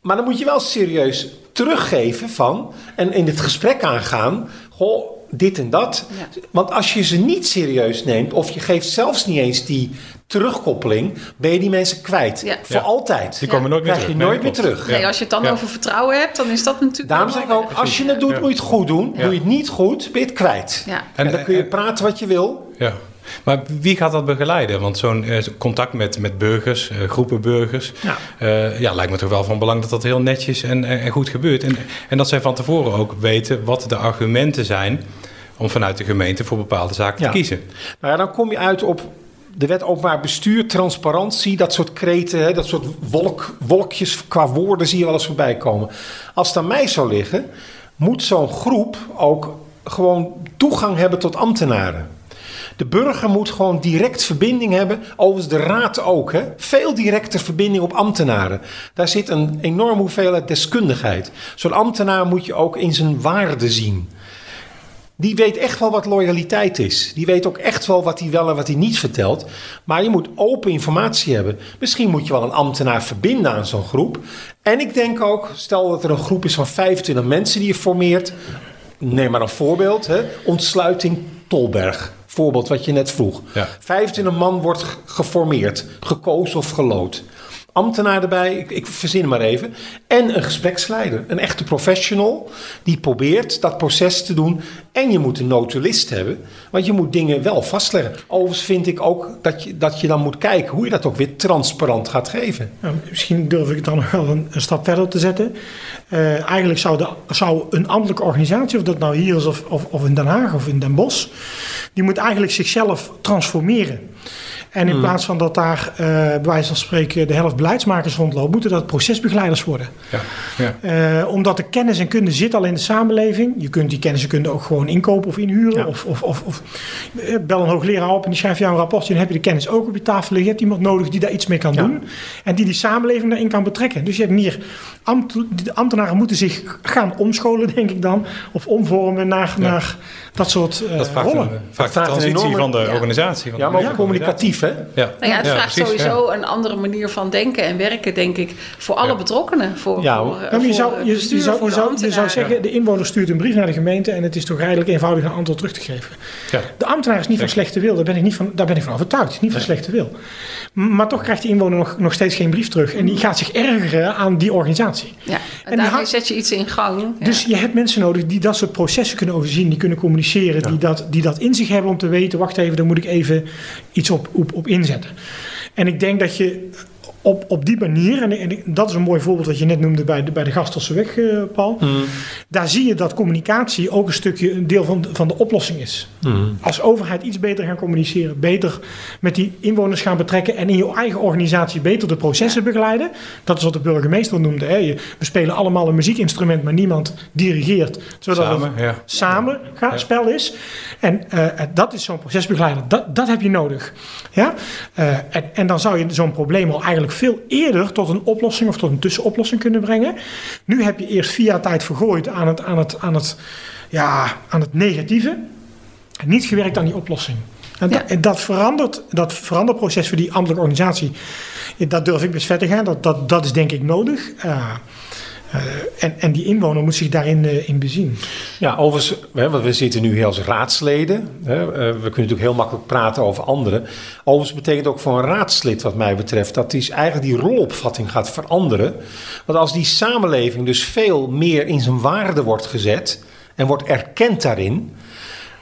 Maar dan moet je wel serieus teruggeven van. En in het gesprek aangaan. Goh, dit en dat. Want als je ze niet serieus neemt, of je geeft zelfs niet eens die terugkoppeling, ben je die mensen kwijt. Voor altijd. Die komen nooit meer terug. je nooit meer terug. Nee, als je het dan over vertrouwen hebt, dan is dat natuurlijk. Daarom zeg ik ook, als je het doet, moet je het goed doen. Doe je het niet goed, ben je het kwijt. En, dan kun je praten wat je wil. Ja. Maar wie gaat dat begeleiden? Want zo'n eh, contact met, met burgers, eh, groepen burgers, ja. Uh, ja, lijkt me toch wel van belang dat dat heel netjes en, en, goed gebeurt. En, en dat zij van tevoren ook weten wat de argumenten zijn om vanuit de gemeente voor bepaalde zaken te kiezen. Nou ja, dan kom je uit op de wet openbaar bestuur, transparantie, dat soort kreten, dat soort wolk, wolkjes qua woorden zie je wel eens voorbij komen. Als het aan mij zou liggen, moet zo'n groep ook gewoon toegang hebben tot ambtenaren. De burger moet gewoon direct verbinding hebben. Overigens de raad ook. Hè? Veel directe verbinding op ambtenaren. Daar zit een enorme hoeveelheid deskundigheid. Zo'n ambtenaar moet je ook in zijn waarde zien. Die weet echt wel wat loyaliteit is. Die weet ook echt wel wat hij wel en wat hij niet vertelt. Maar je moet open informatie hebben. Misschien moet je wel een ambtenaar verbinden aan zo'n groep. En ik denk ook, stel dat er een groep is van 25 mensen die je formeert. Neem maar een voorbeeld. Hè? Ontsluiting Tolberg voorbeeld wat je net vroeg. Ja. 25 man wordt geformeerd, gekozen of gelood. Ambtenaar erbij, ik, ik verzin maar even. En een gespreksleider, een echte professional die probeert dat proces te doen. En je moet een notulist hebben, want je moet dingen wel vastleggen. Overigens vind ik ook dat je, dat je dan moet kijken hoe je dat ook weer transparant gaat geven. misschien durf ik dan nog wel een, stap verder te zetten. Uh, eigenlijk zou, de, zou een ambtelijke organisatie, of dat nou hier is of, of, of in Den Haag of in Den Bosch, die moet eigenlijk zichzelf transformeren. En in hmm. plaats van dat daar uh, bij wijze van spreken de helft beleidsmakers rondlopen, moeten dat procesbegeleiders worden. Ja. Ja. Uh, omdat de kennis en kunde zit al in de samenleving. Je kunt die kennis en kunde ook gewoon inkopen of inhuren. Of, of, of, of, eh, bel een hoogleraar op en die schrijft jou een rapportje. En dan heb je de kennis ook op je tafel liggen. Je hebt iemand nodig die daar iets mee kan doen. En die die samenleving daarin kan betrekken. Dus je hebt meer ambt, de ambtenaren moeten zich gaan omscholen, denk ik dan. Of omvormen naar, naar dat soort uh, dat vraagt rollen. Een, vaak de transitie van de organisatie. Van ja, maar ook communicatief, hè? Ja. Nou ja, het vraagt sowieso een andere manier van denken en werken, denk ik, voor alle betrokkenen. Voor, ja, voor, je, zou, je, je, zou, je, zou, je zou zeggen, de inwoner stuurt een brief naar de gemeente en het is toch redelijk eenvoudig een antwoord terug te geven. De ambtenaar is niet van slechte wil, daar ben ik, niet van, daar ben ik van overtuigd. Niet van slechte wil. Maar toch krijgt de inwoner nog, nog steeds geen brief terug en die gaat zich ergeren aan die organisatie. Ja, en, en daarmee zet je iets in gang. Dus je hebt mensen nodig die dat soort processen kunnen overzien, die kunnen communiceren, die, dat, die dat in zich hebben om te weten, wacht even, daar moet ik even iets op, op, op inzetten. En ik denk dat je op, op die manier, en, en, dat is een mooi voorbeeld wat je net noemde bij de, bij de Gastelse weg, uh, Paul. Mm. Daar zie je dat communicatie ook een stukje een deel van de, van de oplossing is. Mm. Als overheid iets beter gaan communiceren, beter met die inwoners gaan betrekken en in je eigen organisatie beter de processen begeleiden. Dat is wat de burgemeester noemde. Hè. we spelen allemaal een muziekinstrument, maar niemand dirigeert. Zodat samen, het ja. samen ja. spel is. En uh, dat is zo'n procesbegeleider. Dat, dat heb je nodig. Ja? Uh, en, en dan zou je zo'n probleem al eigenlijk veel eerder tot een oplossing of tot een tussenoplossing kunnen brengen. Nu heb je eerst via tijd vergooid aan het, aan het, aan het, ja, aan het negatieve. En niet gewerkt aan die oplossing. En, dat, dat, verandert, dat veranderproces voor die ambtelijke organisatie, dat durf ik best vet te gaan. Dat, dat, dat is denk ik nodig. Uh, uh, en, en die inwoner moet zich daarin uh, in bezien. Ja, overigens, want we zitten nu heel als raadsleden. Hè, uh, we kunnen natuurlijk heel makkelijk praten over anderen. Overigens betekent ook voor een raadslid, wat mij betreft, dat die eigenlijk die rolopvatting gaat veranderen. Want als die samenleving dus veel meer in zijn waarde wordt gezet en wordt erkend daarin.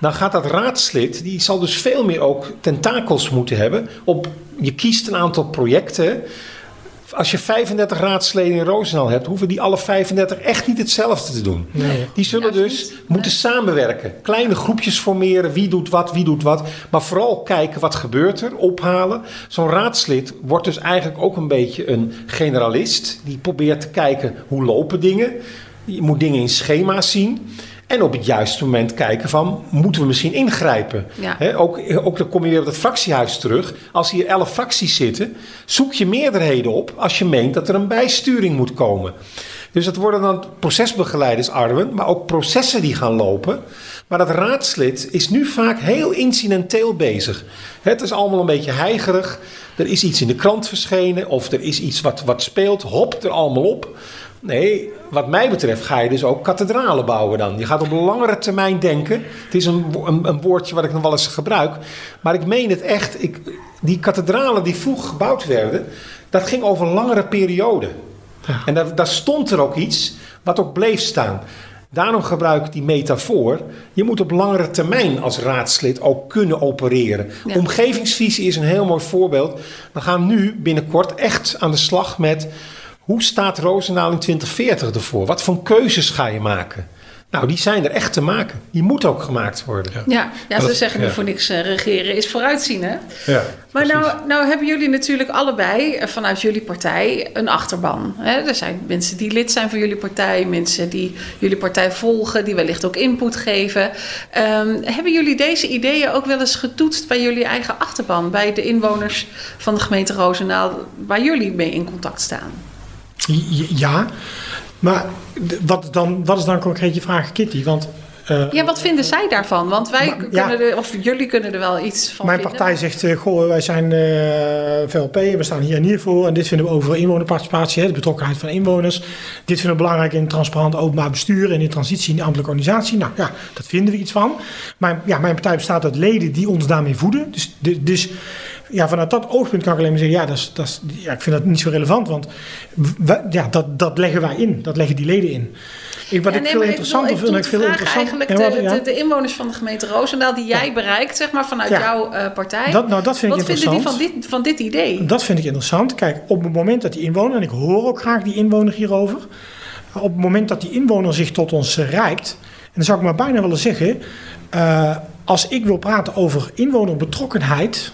Dan gaat dat raadslid, die zal dus veel meer ook tentakels moeten hebben. Op, je kiest een aantal projecten als je 35 raadsleden in Roosendaal hebt, hoeven die alle 35 echt niet hetzelfde te doen. Nee. Die zullen dus moeten samenwerken. Kleine groepjes formeren, wie doet wat, wie doet wat. Maar vooral kijken wat gebeurt er, ophalen. Zo'n raadslid wordt dus eigenlijk ook een beetje een generalist. Die probeert te kijken hoe lopen dingen. Je moet dingen in schema's zien. En op het juiste moment kijken van, moeten we misschien ingrijpen? ook, ook dan kom je weer op het fractiehuis terug. Als hier elf fracties zitten, zoek je meerderheden op als je meent dat er een bijsturing moet komen. Dus dat worden dan procesbegeleiders, Arwen, maar ook processen die gaan lopen. Maar dat raadslid is nu vaak heel incidenteel bezig. Het is allemaal een beetje heigerig. Er is iets in de krant verschenen of er is iets wat, wat speelt. Hop er allemaal op. Nee, wat mij betreft ga je dus ook kathedralen bouwen dan. Je gaat op langere termijn denken. Het is een, een, een, woordje wat ik nog wel eens gebruik. Maar ik meen het echt. Ik, die kathedralen die vroeg gebouwd werden, dat ging over een langere periode. Ja. En daar, daar stond er ook iets wat ook bleef staan. Daarom gebruik ik die metafoor. Je moet op langere termijn als raadslid ook kunnen opereren. Omgevingsvisie is een heel mooi voorbeeld. We gaan nu binnenkort echt aan de slag met hoe staat Roosendaal in 2040 ervoor? Wat voor keuzes ga je maken? Nou, die zijn er echt te maken. Die moeten ook gemaakt worden. Ja, ja, ze zeggen ja. voor niks uh, regeren is vooruitzien, hè? Ja, maar nou, nou hebben jullie natuurlijk allebei uh, vanuit jullie partij een achterban. Hè? Er zijn mensen die lid zijn van jullie partij, mensen die jullie partij volgen, die wellicht ook input geven. Um, hebben jullie deze ideeën ook wel eens getoetst bij jullie eigen achterban, bij de inwoners van de gemeente Roosendaal, waar jullie mee in contact staan? Ja, maar wat, dan, wat is dan concreet je vraag, Kitty? Want uh, ja, wat vinden zij daarvan? Want wij kunnen er, of jullie kunnen er wel iets van Mijn vinden. partij zegt, uh, goh, wij zijn uh, VLP, we staan hier en hier voor. En dit vinden we over inwonerparticipatie, hè, de betrokkenheid van inwoners. Dit vinden we belangrijk in transparant openbaar bestuur en in transitie in de ambtelijke organisatie. Nou ja, dat vinden we iets van. Maar ja, mijn partij bestaat uit leden die ons daarmee voeden. Dus, dus ja, vanuit dat oogpunt kan ik alleen maar zeggen, ja, dat is, dat is, ja ik vind dat niet zo relevant, want ja, dat, dat leggen wij in, dat leggen die leden in. Ik, wat ik veel interessanter vind, ik veel interessanter. Eigenlijk de, de, de, inwoners van de gemeente Roosendaal die jij bereikt, zeg maar, vanuit jouw uh, partij. Dat, nou, dat vind ik wat interessant. vinden die van dit, van dit idee? Dat vind ik interessant. Kijk, op het moment dat die inwoner, en ik hoor ook graag die inwoner hierover, op het moment dat die inwoner zich tot ons reikt, en dan zou ik maar bijna willen zeggen, uh, als ik wil praten over inwonerbetrokkenheid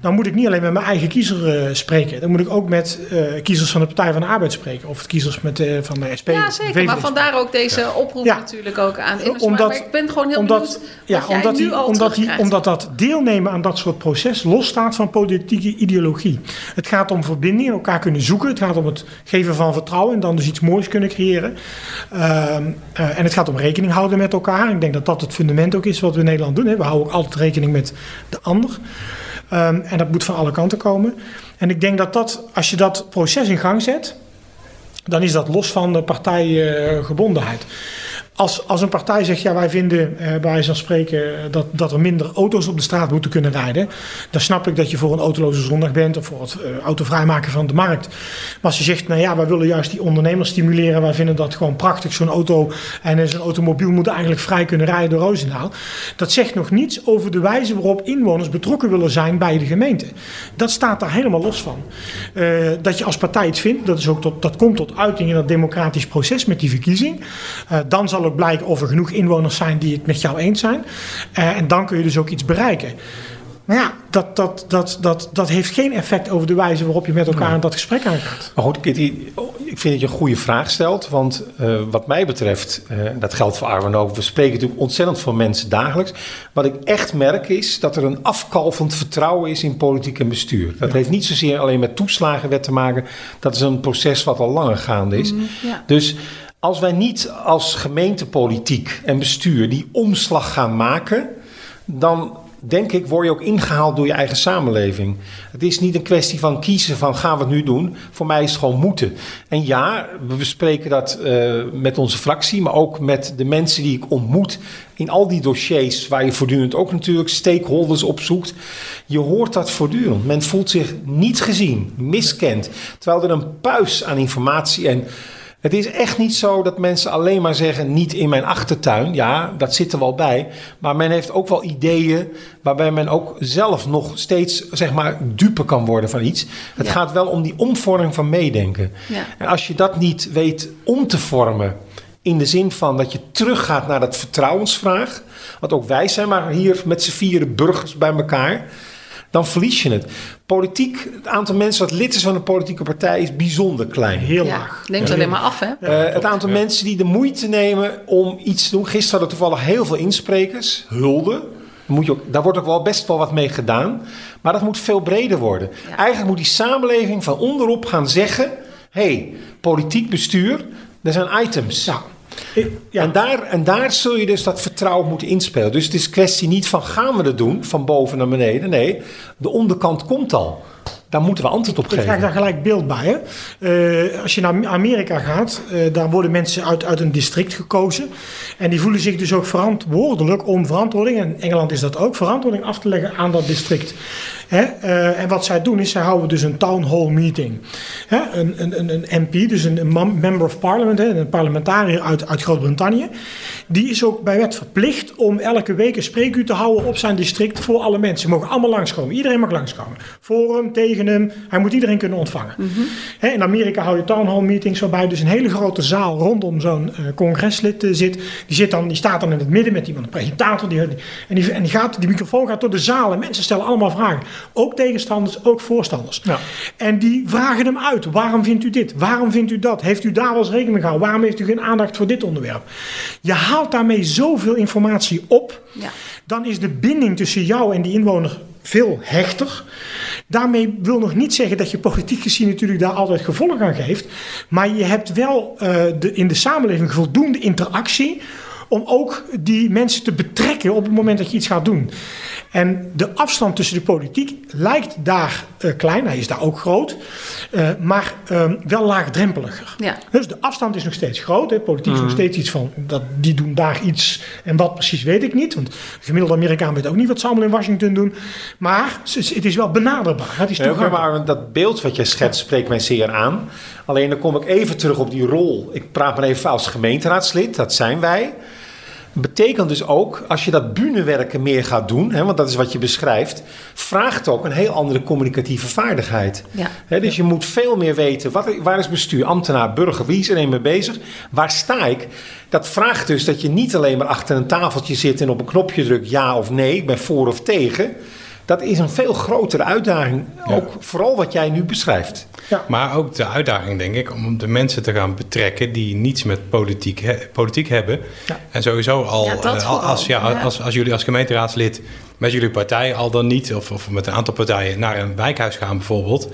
dan moet ik niet alleen met mijn eigen kiezer uh, spreken. Dan moet ik ook met uh, kiezers van de Partij van de Arbeid spreken. Of kiezers met, uh, van de SP. Ja, zeker. Maar vandaar ook deze oproep ja. natuurlijk ook aan omdat, maar ik ben gewoon heel omdat, benieuwd ja, omdat die, omdat, die, omdat dat deelnemen aan dat soort proces losstaat van politieke ideologie. Het gaat om verbinding, elkaar kunnen zoeken. Het gaat om het geven van vertrouwen en dan dus iets moois kunnen creëren. Ehm, en het gaat om rekening houden met elkaar. Ik denk dat dat het fundament ook is wat we in Nederland doen. Hè. We houden ook altijd rekening met de ander. Um, en dat moet van alle kanten komen. En ik denk dat dat, als je dat proces in gang zet, dan is dat los van de partijgebondenheid. Als, als een partij zegt, ja, wij vinden eh, bij wijze van spreken eh, dat, dat er minder auto's op de straat moeten kunnen rijden, dan snap ik dat je voor een autoloze zondag bent of voor het uh, autovrijmaken van de markt. Maar als je zegt, nou ja, wij willen juist die ondernemers stimuleren, wij vinden dat gewoon prachtig, zo'n auto en zo'n automobiel moet eigenlijk vrij kunnen rijden door Roosendaal. Dat zegt nog niets over de wijze waarop inwoners betrokken willen zijn bij de gemeente. Dat staat daar helemaal los van. Uh, dat je als partij iets vindt, dat, is ook tot, dat komt tot uiting in dat democratisch proces met die verkiezing. Uh, dan zal ook blijken of er genoeg inwoners zijn die het met jou eens zijn. Uh, en dan kun je dus ook iets bereiken. Maar ja, dat, dat, dat, dat, dat heeft geen effect over de wijze waarop je met elkaar in dat gesprek aangaat. Maar goed, Kitty, ik vind dat je een goede vraag stelt. Want uh, wat mij betreft, uh, dat geldt voor Arwen ook, we spreken natuurlijk ontzettend veel mensen dagelijks. Wat ik echt merk is dat er een afkalvend vertrouwen is in politiek en bestuur. Dat ja. heeft niet zozeer alleen met toeslagenwet te maken. Dat is een proces wat al langer gaande is. Mm, ja. Dus als wij niet als gemeentepolitiek en bestuur die omslag gaan maken, dan denk ik, word je ook ingehaald door je eigen samenleving. Het is niet een kwestie van kiezen van gaan we het nu doen. Voor mij is het gewoon moeten. En ja, we bespreken dat uh, met onze fractie, maar ook met de mensen die ik ontmoet in al die dossiers waar je voortdurend ook natuurlijk stakeholders opzoekt. Je hoort dat voortdurend. Men voelt zich niet gezien, miskend, terwijl er een puis aan informatie en Het is echt niet zo dat mensen alleen maar zeggen: niet in mijn achtertuin. Ja, dat zit er wel bij. Maar men heeft ook wel ideeën waarbij men ook zelf nog steeds zeg maar dupe kan worden van iets. Het gaat wel om die omvorming van meedenken. Ja. En als je dat niet weet om te vormen. In de zin van dat je teruggaat naar dat vertrouwensvraag. Want ook wij zijn maar hier met z'n vieren burgers bij elkaar dan verlies je het. Politiek, het aantal mensen dat lid is van een politieke partij is bijzonder klein. Heel laag. Neemt alleen maar af, hè? Uh, het aantal mensen die de moeite nemen om iets te doen. Gisteren hadden toevallig heel veel insprekers, hulde. Moet je ook, daar wordt ook wel best wel wat mee gedaan. Maar dat moet veel breder worden. Eigenlijk moet die samenleving van onderop gaan zeggen: hé, hey, politiek bestuur, er zijn items. Ja. En, daar, en daar zul je dus dat vertrouwen moeten inspelen. Dus het is kwestie niet van gaan we het doen, van boven naar beneden. Nee, de onderkant komt al. Daar moeten we antwoord op geven. Ik krijg daar gelijk beeld bij. Hè? Uh, als je naar Amerika gaat, uh, daar worden mensen uit, uit een district gekozen. En die voelen zich dus ook verantwoordelijk om verantwoording, en Engeland is dat ook, verantwoording af te leggen aan dat district. Hè? Uh, en wat zij doen is, zij houden dus een town hall meeting. Hè? Een, een, een, een MP, dus een, een, member of parliament, hè? een parlementariër uit, uit Groot-Brittannië. Die is ook bij wet verplicht om elke week een spreekuur te houden op zijn district voor alle mensen. Ze mogen allemaal langskomen. Iedereen mag langskomen. Voor hem, tegen hem. Hij moet iedereen kunnen ontvangen. Mm in Amerika hou je town hall meetings waarbij dus een hele grote zaal rondom zo'n uh, congreslid uh, zit. Die, zit dan, die staat dan in het midden met iemand, een presentator. Die, en die, en die, gaat, die microfoon gaat door de zaal en mensen stellen allemaal vragen. Ook tegenstanders, ook voorstanders. Ja. En die vragen hem uit. Waarom vindt u dit? Waarom vindt u dat? Heeft u daar wel eens rekening mee gehouden? Waarom heeft u geen aandacht voor dit onderwerp? Je haalt daarmee zoveel informatie op. Ja. Dan is de binding tussen jou en die inwoner veel hechter. Daarmee wil nog niet zeggen dat je politiek gezien natuurlijk daar altijd gevolg aan geeft. Maar je hebt wel uh, de, in de samenleving voldoende interactie om ook die mensen te betrekken op het moment dat je iets gaat doen. En de afstand tussen de politiek lijkt daar uh, klein, hij is daar ook groot, uh, maar uh, wel laagdrempeliger. Ja. Dus de afstand is nog steeds groot. Hè. Politiek is nog mhm. steeds iets van, dat, die doen daar iets en wat precies weet ik niet. Want de gemiddelde Amerikaan weet ook niet wat ze allemaal in Washington doen. Maar het is wel benaderbaar. Het is ja, maar dat beeld wat jij schetst spreekt mij zeer aan. Alleen dan kom ik even terug op die rol. Ik praat maar even als gemeenteraadslid, dat zijn wij betekent dus ook, als je dat bühnewerken meer gaat doen, hè, want dat is wat je beschrijft, vraagt ook een heel andere communicatieve vaardigheid. Ja. Hè, dus je moet veel meer weten, wat, waar is bestuur, ambtenaar, burger, wie is er een mee bezig, waar sta ik? Dat vraagt dus dat je niet alleen maar achter een tafeltje zit en op een knopje drukt ja of nee, ik ben voor of tegen dat is een veel grotere uitdaging. Ook vooral wat jij nu beschrijft. Ja. Maar ook de uitdaging, denk ik, om de mensen te gaan betrekken die niets met politiek, politiek hebben. Ja. En sowieso al, eh, als, ja, Als, als jullie als gemeenteraadslid met jullie partij al dan niet, of, of met een aantal partijen, naar een wijkhuis gaan bijvoorbeeld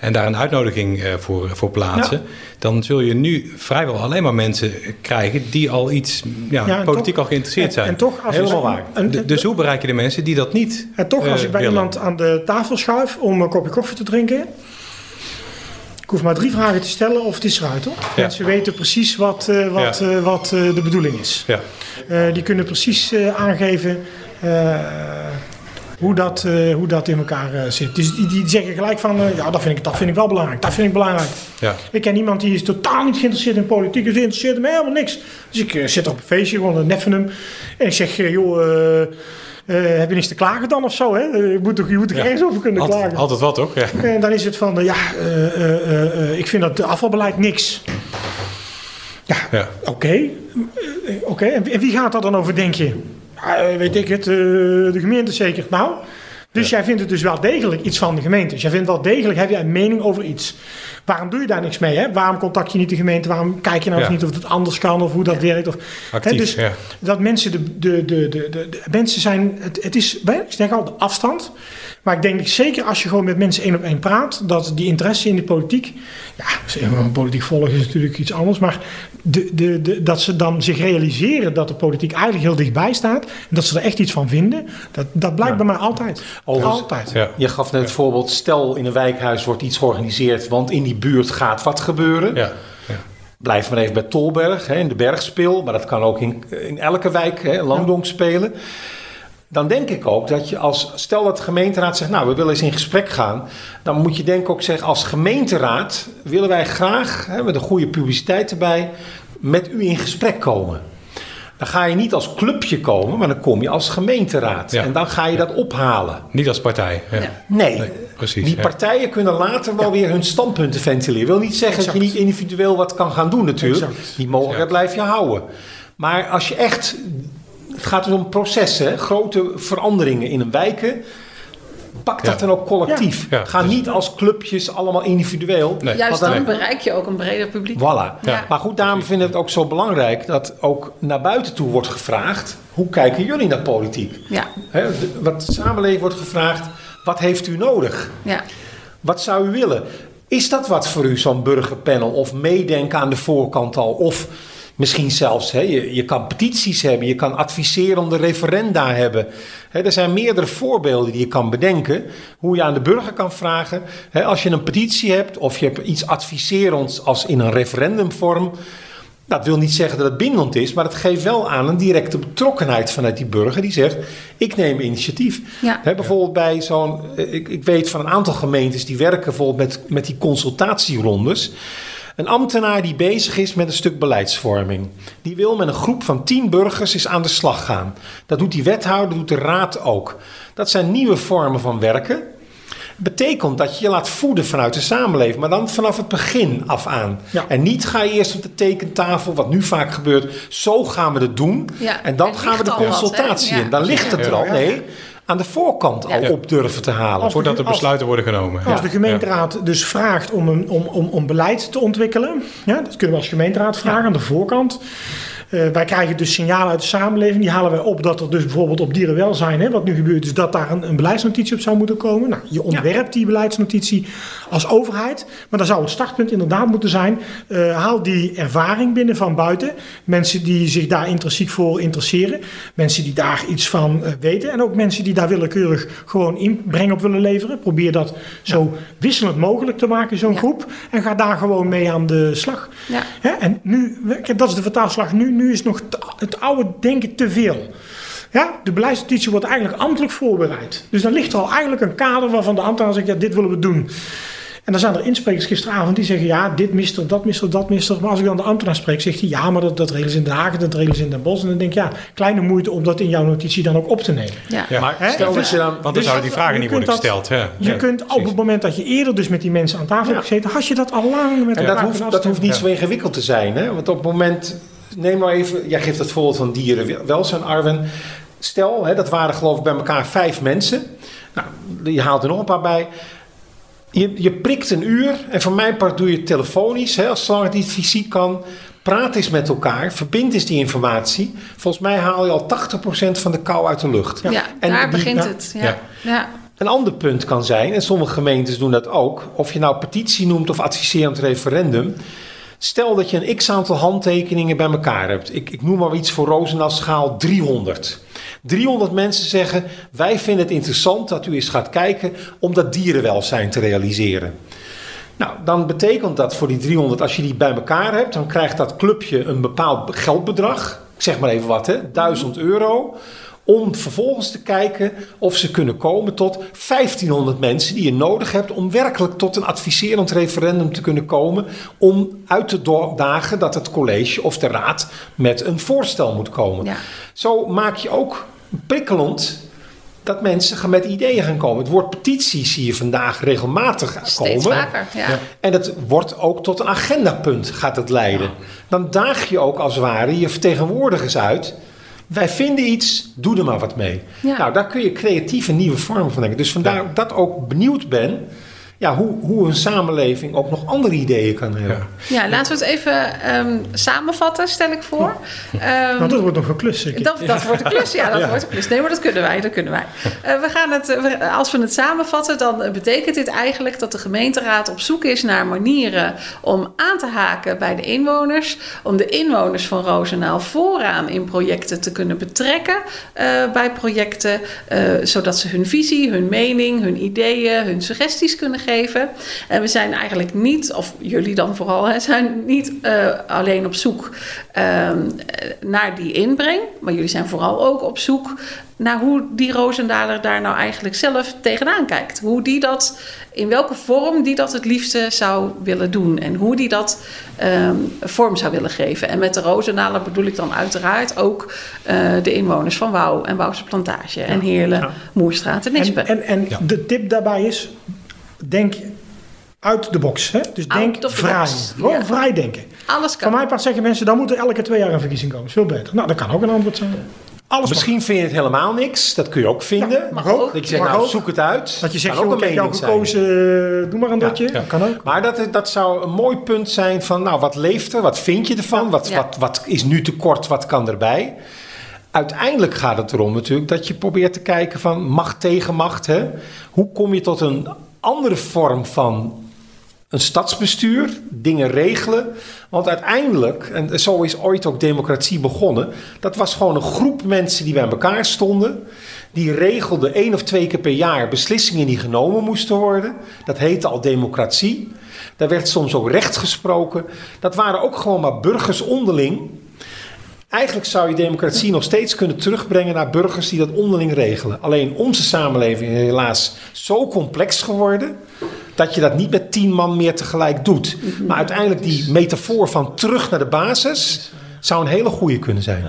en daar een uitnodiging uh, voor, voor plaatsen, dan zul je nu vrijwel alleen maar mensen krijgen die al iets ja, politiek al geïnteresseerd zijn. En, toch, als Helemaal waar. dus hoe bereik je de mensen die dat niet En toch, als uh, ik bij iemand aan de tafel schuif om een kopje koffie te drinken, ik hoef maar drie vragen te stellen of het is eruit, toch? Ja. Mensen weten precies wat, uh, wat, ja. wat de bedoeling is. Ja. die kunnen precies aangeven hoe dat, uh, hoe dat in elkaar uh, zit. Dus die, die zeggen gelijk van, uh, ja, dat vind, ik, dat vind ik wel belangrijk. Dat vind ik belangrijk. Ja. Ik ken iemand die is totaal niet geïnteresseerd in politiek. Dus interesseert hem helemaal niks. Dus ik zit op een feestje, gewoon een neffen hem. En ik zeg, joh... heb je niks te klagen dan of zo? Hè? Je moet toch, je moet toch ja. ergens over kunnen altijd, klagen? Altijd wat, toch? Ja. En dan is het van, ja, ik vind dat afvalbeleid niks. Ja, ja. oké. Oké, en wie gaat daar dan over, denk je? Uh, weet ik het, uh, de gemeente zeker. Nou, dus jij vindt het dus wel degelijk iets van de gemeente. Dus jij vindt wel degelijk, heb jij een mening over iets. Waarom doe je daar niks mee? Hè? Waarom contact je niet de gemeente? Waarom kijk je nou eens niet of het anders kan of hoe dat werkt? Of, Actief, hè, dus ja. dat mensen, de, de, de, de, de, mensen zijn, het, het is, ik zeg al, de afstand. Maar ik denk zeker als je gewoon met mensen één op één praat, dat die interesse in de politiek, ja, politiek volgen is natuurlijk iets anders, maar de, de, de, dat ze dan zich realiseren dat de politiek eigenlijk heel dichtbij staat en dat ze er echt iets van vinden, dat, dat blijkt bij mij altijd. altijd. Ja. Je gaf net het voorbeeld, stel in een wijkhuis wordt iets georganiseerd, want in die buurt gaat wat gebeuren. Ja. Blijf maar even bij Tolberg, hè, in de Bergspil, maar dat kan ook in, in elke wijk, hè, Langdonk spelen dan denk ik ook dat je als, stel dat de gemeenteraad zegt, nou we willen eens in gesprek gaan, dan moet je denk ik ook zeggen, als gemeenteraad willen wij graag, hè, met een goede publiciteit erbij, met u in gesprek komen. Dan ga je niet als clubje komen, maar dan kom je als gemeenteraad. En dan ga je dat ophalen. Niet als partij. Ja. Nee. Precies. Die partijen kunnen later wel weer hun standpunten ventileren. wil niet zeggen dat je niet individueel wat kan gaan doen natuurlijk. Die mogelijkheid blijf je houden. Maar als je echt... Het gaat dus om processen, grote veranderingen in een wijken pak dat dan ook collectief. Ga niet als clubjes allemaal individueel. Nee. Juist dan, bereik je ook een breder publiek. Voilà. Maar goed, daarom vinden we het ook zo belangrijk dat ook naar buiten toe wordt gevraagd. Hoe kijken jullie naar politiek? Ja. wat de samenleving wordt gevraagd, wat heeft u nodig? Ja. Wat zou u willen? Is dat wat voor u, zo'n burgerpanel? Of meedenken aan de voorkant al? Of Misschien zelfs, hè, je, je kan petities hebben, je kan adviserende referenda hebben. Hè, er zijn meerdere voorbeelden die je kan bedenken. Hoe je aan de burger kan vragen. Hè, als je een petitie hebt of je hebt iets adviserends als in een referendumvorm. Dat wil niet zeggen dat het bindend is, maar het geeft wel aan een directe betrokkenheid vanuit die burger die zegt: Ik neem initiatief. Ja. bijvoorbeeld bij zo'n. Ik, ik weet van een aantal gemeentes die werken bijvoorbeeld met, met die consultatierondes. Een ambtenaar die bezig is met een stuk beleidsvorming. Die wil met een groep van tien burgers eens aan de slag gaan. Dat doet die wethouder, doet de raad ook. Dat zijn nieuwe vormen van werken. Betekent dat je je laat voeden vanuit de samenleving, maar dan vanaf het begin af aan. En niet ga je eerst op de tekentafel, wat nu vaak gebeurt, zo gaan we het doen. en dan gaan we de consultatie in. Dan ligt het er al. Nee, aan de voorkant al op durven te halen. Voordat er besluiten worden genomen. Als de gemeenteraad dus vraagt om, een, om, om, om beleid te ontwikkelen, ja, dat kunnen we als gemeenteraad vragen aan de voorkant. Uh, wij krijgen dus signalen uit de samenleving. Die halen wij op dat er dus bijvoorbeeld op dierenwelzijn, hè, wat nu gebeurt, is dat daar een, een beleidsnotitie op zou moeten komen. Nou, je ontwerpt die beleidsnotitie als overheid. Maar dan zou het startpunt inderdaad moeten zijn: uh, haal die ervaring binnen van buiten. Mensen die zich daar intrinsiek voor interesseren. Mensen die daar iets van uh, weten. En ook mensen die daar willekeurig gewoon inbreng op willen leveren. Probeer dat zo wisselend mogelijk te maken, zo'n groep. En ga daar gewoon mee aan de slag. Hè? En nu, dat is de vertaalslag nu nu is nog het oude denken te veel. Ja, de beleidsnotitie wordt eigenlijk ambtelijk voorbereid. Dus dan ligt er al eigenlijk een kader waarvan de ambtenaar zegt, ja, dit willen we doen. En dan zijn er insprekers gisteravond die zeggen: ja, dit mist er, dat mist er, dat mist er. Maar als ik dan de ambtenaar spreek, zegt hij: ja, maar dat, dat regelen ze in Den Haag, dat regelen ze in Den Bosch. En dan denk ik: ja, kleine moeite om dat in jouw notitie dan ook op te nemen. Ja, maar stel dat je dan. Want dan dus zouden die vragen niet worden gesteld. Ja. Je kunt op het moment dat je eerder dus met die mensen aan tafel hebt gezeten, had je dat al lang met En dat hoeft, dat hoeft niet zo ingewikkeld te zijn, hè? Want op het moment neem maar even, jij geeft het voorbeeld van dierenwelzijn, Arwen. Stel, hè, dat waren geloof ik bij elkaar vijf mensen. Nou, je haalt er nog een paar bij. Je, je prikt een uur en voor mijn part doe je het telefonisch, hè, als zolang het niet fysiek kan. Praat eens met elkaar, verbind eens die informatie. Volgens mij haal je al 80% van de kou uit de lucht. Ja, en daar begint het. Ja. ja. Een ander punt kan zijn, en sommige gemeentes doen dat ook, of je nou petitie noemt of adviserend referendum. Stel dat je een x-aantal handtekeningen bij elkaar hebt. Ik, ik noem maar iets voor Roosendaal schaal 300. 300 mensen zeggen: Wij vinden het interessant dat u eens gaat kijken om dat dierenwelzijn te realiseren. Nou, dan betekent dat voor die 300, als je die bij elkaar hebt, dan krijgt dat clubje een bepaald geldbedrag. Ik zeg maar even wat, hè, 1000 euro om vervolgens te kijken of ze kunnen komen tot 1500 mensen die je nodig hebt om werkelijk tot een adviserend referendum te kunnen komen. Om uit te dagen dat het college of de raad met een voorstel moet komen. Ja. Zo maak je ook prikkelend dat mensen gaan met ideeën gaan komen. Het woord petitie zie je vandaag regelmatig Steeds komen. Vaker, ja. En het wordt ook tot een agendapunt gaat het leiden. Dan daag je ook als het ware je vertegenwoordigers uit wij vinden iets, doe er maar wat mee. Nou, daar kun je creatieve nieuwe vormen van denken. Dus vandaar dat ik dat ook benieuwd ben ja, hoe, hoe een samenleving ook nog andere ideeën kan hebben. Ja, laten we het even ehm, samenvatten, stel ik voor. Um, dat wordt nog een klus. Dat, dat wordt een klus, ja, dat wordt een klus. Nee, maar dat kunnen wij, dat kunnen wij. Uh, we gaan het, als we het samenvatten, dan betekent dit eigenlijk dat de gemeenteraad op zoek is naar manieren om aan te haken bij de inwoners. Om de inwoners van Roosendaal vooraan in projecten te kunnen betrekken uh, bij projecten. Uh, zodat ze hun visie, hun mening, hun ideeën, hun suggesties kunnen geven geven. En we zijn eigenlijk niet, of jullie dan vooral, hè, zijn niet alleen op zoek ehm, naar die inbreng. Maar jullie zijn vooral ook op zoek naar hoe die Roosendaler daar nou eigenlijk zelf tegenaan kijkt. Hoe die dat, in welke vorm die dat het liefste zou willen doen. En hoe die dat ehm, vorm zou willen geven. En met de Roosendaler bedoel ik dan uiteraard ook uh, de inwoners van Wouw en Wouwse Plantage. En Heerlen, ja. Moerstraat en Nispen. En, en, en de tip daarbij is, denk uit de box. Hè? Dus denk vrij. Gewoon vrij denken. Alles kan. Van mij pas zeggen mensen, dan moet er elke twee jaar een verkiezing komen. Dat is veel beter. Nou, dat kan ook een antwoord zijn. Alles Misschien vind je het helemaal niks. Dat kun je ook vinden. Ja, mag ook. Dat je zegt, nou, zoek het uit. Dat je zegt, joh, ik heb jou gekozen, doe maar een dotje. Ja, Kan ook. Maar dat, dat zou een mooi punt zijn van, nou, wat leeft er? Wat vind je ervan? Wat, wat, wat is nu tekort? Wat kan erbij? Uiteindelijk gaat het erom natuurlijk dat je probeert te kijken van macht tegen macht. Hè? Hoe kom je tot een andere vorm van een stadsbestuur, dingen regelen. Want uiteindelijk, en zo is ooit ook democratie begonnen, dat was gewoon een groep mensen die bij elkaar stonden. Die regelden één of twee keer per jaar beslissingen die genomen moesten worden. Dat heette al democratie. Daar werd soms ook recht gesproken. Dat waren ook gewoon maar burgers onderling. Eigenlijk zou je democratie nog steeds kunnen terugbrengen naar burgers die dat onderling regelen. Alleen onze samenleving is helaas zo complex geworden dat je dat niet met tien man meer tegelijk doet. Maar uiteindelijk die metafoor van terug naar de basis zou een hele goede kunnen zijn.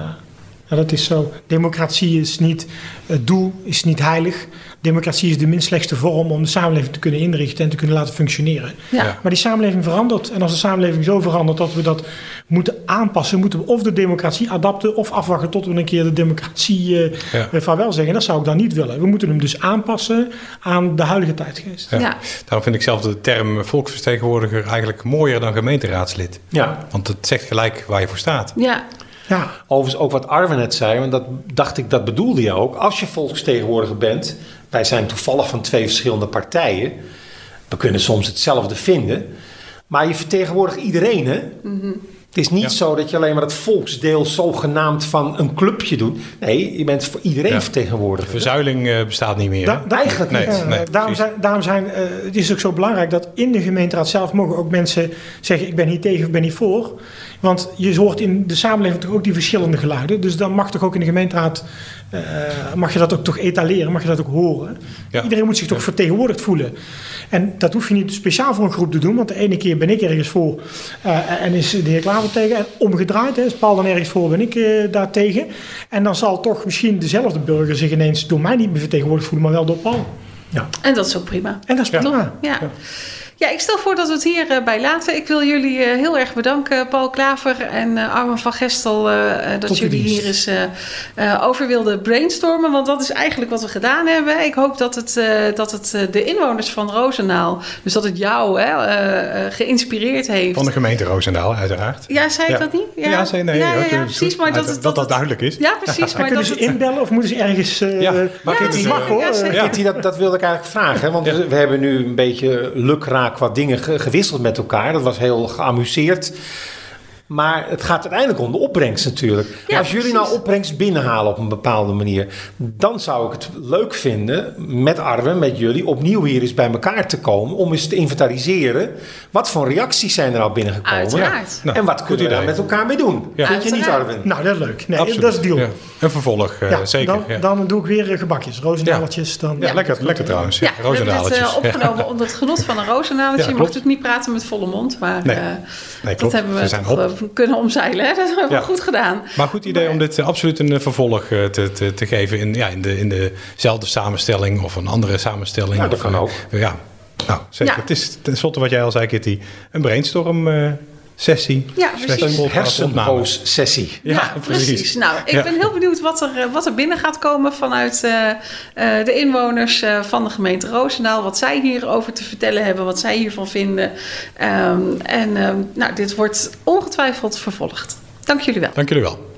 Ja, dat is zo. Democratie is niet het doel, is niet heilig. Democratie is de minst slechtste vorm om de samenleving te kunnen inrichten en te kunnen laten functioneren. Ja. Maar die samenleving verandert. En als de samenleving zo verandert dat we dat moeten aanpassen, moeten we of de democratie adapten of afwachten tot we een keer de democratie uh, ja. vaarwel zeggen. Dat zou ik dan niet willen. We moeten hem dus aanpassen aan de huidige tijdgeest. Ja. Daarom vind ik zelf de term volksvertegenwoordiger eigenlijk mooier dan gemeenteraadslid. Ja. Want het zegt gelijk waar je voor staat. Ja. Ja. Overigens ook wat Arwen net zei, want dat dacht ik, dat bedoelde je ook. Als je volksvertegenwoordiger bent, wij zijn toevallig van twee verschillende partijen. We kunnen soms hetzelfde vinden. Maar je vertegenwoordigt iedereen, hè? Mhm. Het is niet zo dat je alleen maar het volksdeel zogenaamd van een clubje doet. Nee, je bent voor iedereen ja. vertegenwoordigd. Verzuiling uh, bestaat niet meer. Da eigenlijk nee, nee, nee, daarom zijn, daarom zijn uh, het is ook zo belangrijk dat in de gemeenteraad zelf mogen ook mensen zeggen: ik ben hier tegen of ik ben hier voor. Want je hoort in de samenleving toch ook die verschillende geluiden. Dus dan mag toch ook in de gemeenteraad uh, mag je dat ook toch etaleren, mag je dat ook horen. Iedereen moet zich toch vertegenwoordigd voelen. En dat hoef je niet speciaal voor een groep te doen, want de ene keer ben ik ergens voor uh, en is de heer Klaver tegen. En omgedraaid, hè, is Paul dan ergens voor, ben ik uh, daar tegen. En dan zal toch misschien dezelfde burger zich ineens door mij niet meer vertegenwoordigd voelen, maar wel door Paul. Ja. En dat is ook prima. En dat is prima. ja. ja. Ja, ik stel voor dat we het hierbij uh, laten. Ik wil jullie uh, heel erg bedanken, Paul Klaver en uh, Armin van Gestel, dat jullie hier eens over wilden brainstormen. Want dat is eigenlijk wat we gedaan hebben. Ik hoop dat het, dat het de inwoners van Roosendaal, dus dat het jou geïnspireerd heeft. Van de gemeente Roosendaal, uiteraard. Ja, zei ik dat niet? Ja, ja, zei, nee, ja, ja, precies. Maar dat, dat, dat, duidelijk is. Ja, precies. Maar kunnen ze inbellen of moeten ze ergens... ja, maar Kitty, mag hoor. Kitty, dat, dat wilde ik eigenlijk vragen. Want we hebben nu een beetje lukraak qua dingen gewisseld met elkaar. Dat was heel geamuseerd. Maar het gaat uiteindelijk om de opbrengst natuurlijk. Als jullie nou opbrengst binnenhalen op een bepaalde manier, dan zou ik het leuk vinden met Arwen, met jullie, opnieuw hier eens bij elkaar te komen om eens te inventariseren. Wat voor reacties zijn er al binnengekomen? Uiteraard. en wat kunnen we daar met elkaar mee doen? Ja. Vind je niet, Arwen? Nou, dat is leuk. Nee, dat is deal. Ja. Een vervolg, uh, zeker. Dan, dan, doe ik weer gebakjes, rozenaaltjes. Dan... Ja, lekker, lekker trouwens. Ja, we hebben het uh, opgenomen onder het genot van een rozenaaltje. je mag natuurlijk niet praten met volle mond, maar nee. Uh, nee, dat hebben we, we kunnen omzeilen. Hè? Dat hebben we goed gedaan. Maar goed idee om dit absoluut een vervolg te, te, te, geven in, ja, in, de, in dezelfde samenstelling of een andere samenstelling. Ja, dat kan ook. Ja, nou, zeker. Het is tenslotte wat jij al zei, Kitty, een brainstorm sessie. Ja, precies. Hersenpoos-sessie. Ja, ja, precies. Nou, ik ben heel benieuwd wat er, wat er binnen gaat komen vanuit uh, uh, de inwoners uh, van de gemeente Roosendaal. Wat zij hierover te vertellen hebben, wat zij hiervan vinden. Um, en um, nou, dit wordt ongetwijfeld vervolgd. Dank jullie wel. Dank jullie wel.